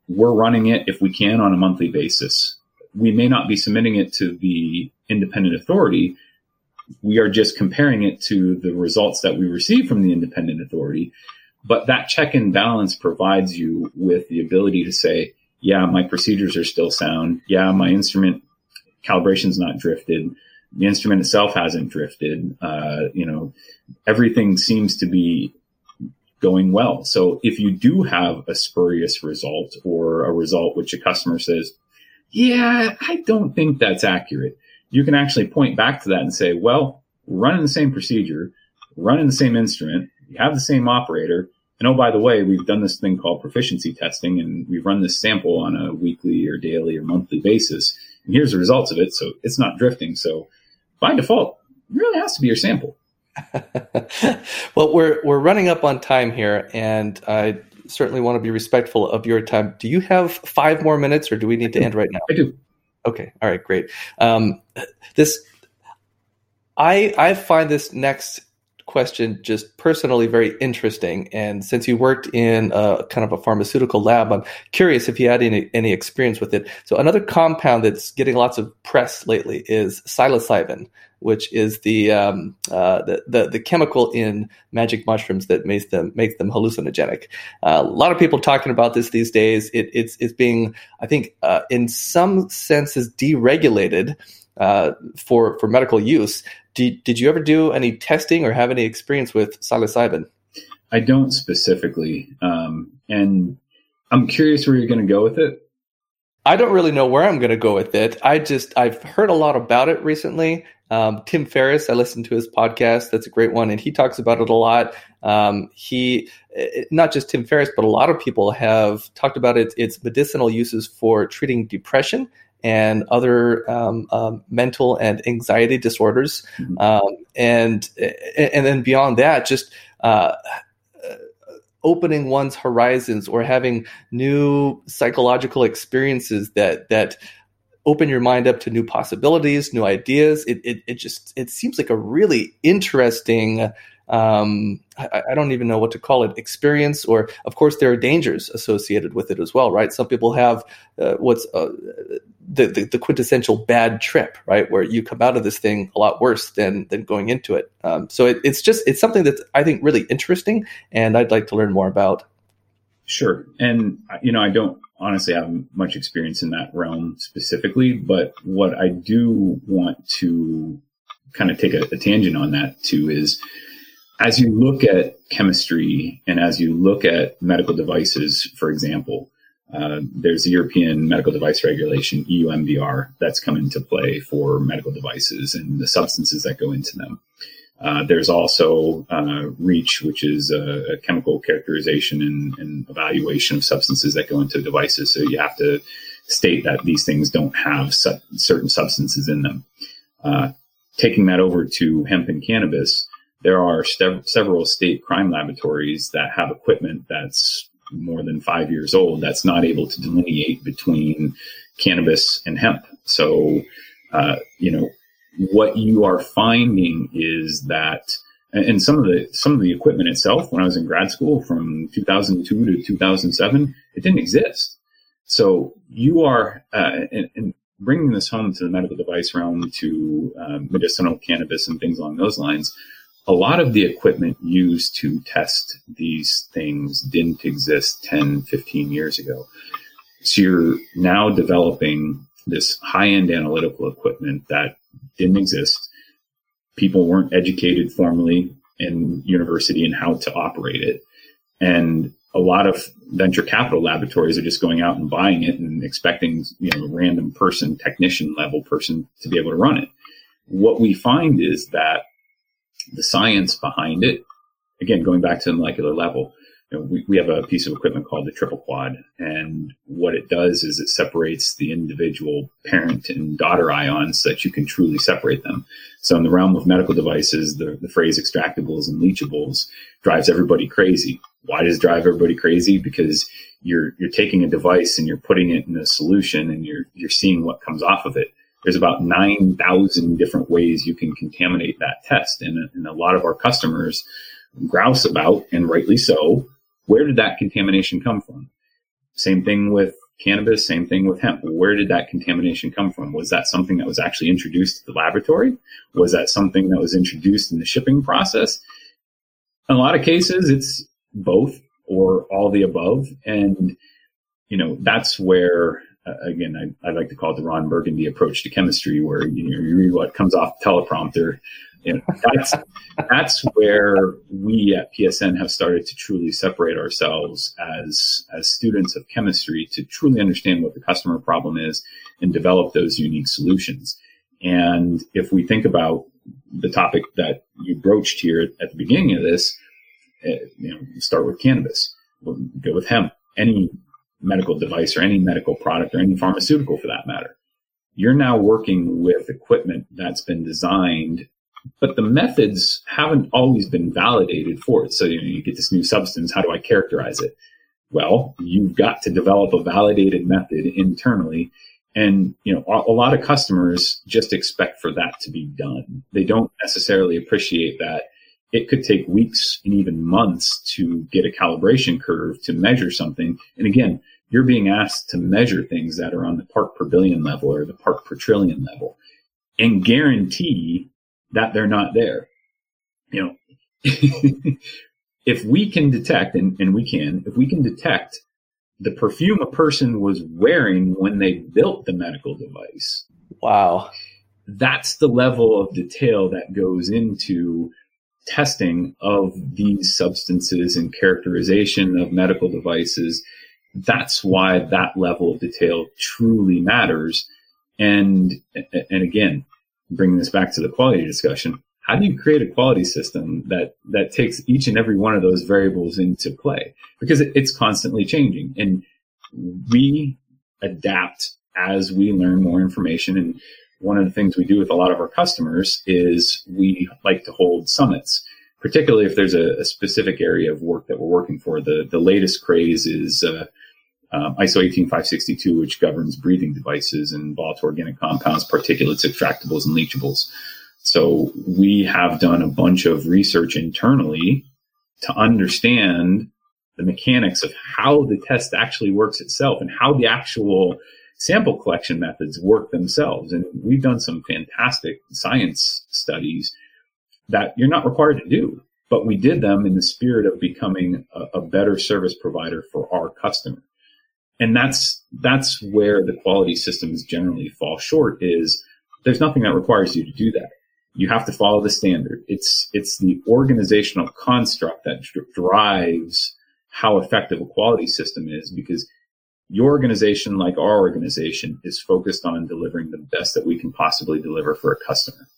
We're running it if we can on a monthly basis we may not be submitting it to the independent authority. We are just comparing it to the results that we receive from the independent authority. But that check and balance provides you with the ability to say, yeah, my procedures are still sound. Yeah, my instrument calibration's not drifted. The instrument itself hasn't drifted. Uh, you know, everything seems to be going well. So if you do have a spurious result or a result which a customer says, yeah, I don't think that's accurate. You can actually point back to that and say, well, running the same procedure, running the same instrument, you have the same operator. And oh, by the way, we've done this thing called proficiency testing and we've run this sample on a weekly or daily or monthly basis. And here's the results of it. So it's not drifting. So by default, it really has to be your sample. [laughs] well, we're, we're running up on time here and I certainly want to be respectful of your time. Do you have five more minutes, or do we need to end right now? I do. Okay. All right. Great. Um, this, I I find this next question just personally very interesting. And since you worked in a kind of a pharmaceutical lab, I'm curious if you had any, any experience with it. So another compound that's getting lots of press lately is psilocybin, which is the, um, uh, the, the, the chemical in magic mushrooms that makes them makes them hallucinogenic. Uh, a lot of people talking about this these days. It, it's it's being I think uh, in some senses deregulated uh, for for medical use. Did, did you ever do any testing or have any experience with psilocybin? I don't specifically, um, and I'm curious where you're going to go with it. I don't really know where I'm going to go with it. I just I've heard a lot about it recently. Um, Tim Ferriss, I listened to his podcast. That's a great one, and he talks about it a lot. Um, he, eh, not just Tim Ferriss, but a lot of people have talked about it, its medicinal uses for treating depression and other um, um, mental and anxiety disorders, mm-hmm. um, and and then beyond that, just uh, opening one's horizons or having new psychological experiences that that open your mind up to new possibilities, new ideas. It it, it just it seems like a really interesting um, I, I, don't even know what to call it, experience, or of course there are dangers associated with it as well, right? Some people have uh, what's uh, the, the, the quintessential bad trip, right, where you come out of this thing a lot worse than than going into it. Um, so it, it's just it's something that's I think really interesting, and I'd like to learn more about. Sure, and you know I don't honestly have much experience in that realm specifically, but what I do want to kind of take a, a tangent on that too is as you look at chemistry and as you look at medical devices, for example, uh, there's the European Medical Device Regulation, EU MDR, that's come into play for medical devices and the substances that go into them. Uh, there's also uh, REACH, which is a, a chemical characterization and, and, evaluation of substances that go into devices. So you have to state that these things don't have su- certain substances in them. Uh, taking that over to hemp and cannabis, there are several state crime laboratories that have equipment that's more than five years old that's not able to delineate between cannabis and hemp. So, uh, you know, what you are finding is that and some of the some of the equipment itself when I was in grad school from 2002 to 2007 it didn't exist so you are uh, and, and, bringing this home to the medical device realm to uh, medicinal cannabis and things along those lines a lot of the equipment used to test these things didn't exist 10 15 years ago so you're now developing this high-end analytical equipment that didn't exist people weren't educated formally in university in how to operate it. And a lot of venture capital laboratories are just going out and buying it and expecting, you know, a random person, technician level person to be able to run it. What we find is that the science behind it, again, going back to the molecular level, you know, we, we have a piece of equipment called the triple quad. And what it does is it separates the individual parent and daughter ions so that you can truly separate them. So in the realm of medical devices, the, the phrase extractables and leachables drives everybody crazy. Why does it drive everybody crazy? Because you're, you're taking a device and you're putting it in a solution and you're, you're seeing what comes off of it. There's about 9,000 different ways you can contaminate that test. And, and a lot of our customers grouse about, and rightly so, where did that contamination come from? Same thing with cannabis, same thing with hemp. Where did that contamination come from? Was that something that was actually introduced to the laboratory? Was that something that was introduced in the shipping process? In a lot of cases, it's both or all the above. And, you know, that's where, again, I, I, like to call it the Ron Burgundy approach to chemistry, where you, know, you read what comes off the teleprompter. You know, that's that's where we at PSN have started to truly separate ourselves as as students of chemistry to truly understand what the customer problem is and develop those unique solutions. And if we think about the topic that you broached here at the beginning of this, uh, you know, start with cannabis, we'll go with hemp, any medical device or any medical product or any pharmaceutical for that matter. You're now working with equipment that's been designed but the methods haven't always been validated for it. So you, know, you get this new substance. How do I characterize it? Well, you've got to develop a validated method internally. And, you know, a, a lot of customers just expect for that to be done. They don't necessarily appreciate that it could take weeks and even months to get a calibration curve to measure something. And again, you're being asked to measure things that are on the part per billion level or the part per trillion level and guarantee that they're not there. You know, [laughs] if we can detect, and, and we can, if we can detect the perfume a person was wearing when they built the medical device. Wow. That's the level of detail that goes into testing of these substances and characterization of medical devices. That's why that level of detail truly matters. And, and again, bringing this back to the quality discussion, how do you create a quality system that that takes each and every one of those variables into play? Because it, it's constantly changing, and we adapt as we learn more information. And one of the things we do with a lot of our customers is we like to hold summits, particularly if there's a, a specific area of work that we're working for. The the latest craze is uh, um, ISO 18562, which governs breathing devices and volatile organic compounds, particulates, extractables, and leachables. So we have done a bunch of research internally to understand the mechanics of how the test actually works itself and how the actual sample collection methods work themselves. And we've done some fantastic science studies that you're not required to do, but we did them in the spirit of becoming a, a better service provider for our customer and that's that's where the quality systems generally fall short is there's nothing that requires you to do that. You have to follow the standard. It's it's the organizational construct that drives how effective a quality system is because your organization like our organization is focused on delivering the best that we can possibly deliver for a customer.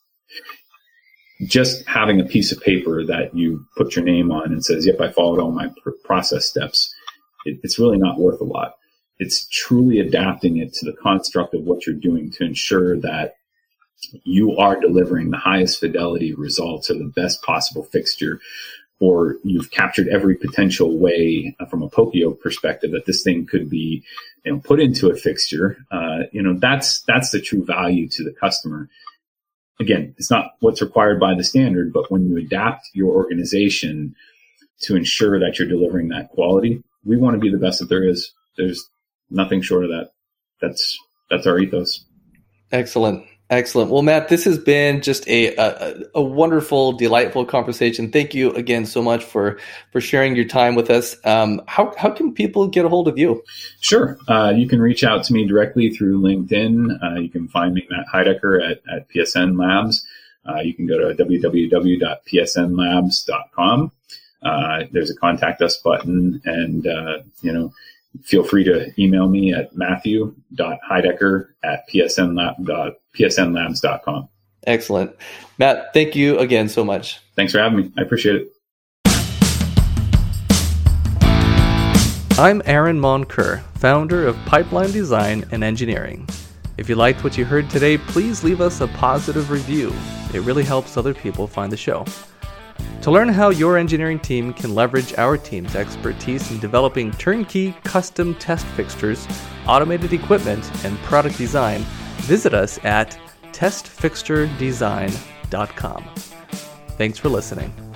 Just having a piece of paper that you put your name on and says yep i followed all my pr- process steps it, it's really not worth a lot it's truly adapting it to the construct of what you're doing to ensure that you are delivering the highest fidelity results or the best possible fixture or you've captured every potential way uh, from a poka yoke perspective that this thing could be you know, put into a fixture. Uh, you know, that's, that's the true value to the customer. again, it's not what's required by the standard, but when you adapt your organization to ensure that you're delivering that quality, we want to be the best that there is. There's nothing short of that. That's that's our ethos. Excellent. Excellent. Well, Matt, this has been just a, a, a wonderful, delightful conversation. Thank you again so much for for sharing your time with us. Um, how how can people get a hold of you? Sure, uh, you can reach out to me directly through LinkedIn. Uh, you can find me Matt Heidecker at at PSN Labs. Uh, you can go to www.psnlabs.com. Uh, there's a contact us button, and uh, you know feel free to email me at matthew.heidecker at psnlab, psnlabs.com. Excellent. Matt, thank you again so much. Thanks for having me. I appreciate it. I'm Aaron Moncur, founder of Pipeline Design and Engineering. If you liked what you heard today, please leave us a positive review. It really helps other people find the show. To learn how your engineering team can leverage our team's expertise in developing turnkey custom test fixtures, automated equipment, and product design, visit us at testfixturedesign.com. Thanks for listening.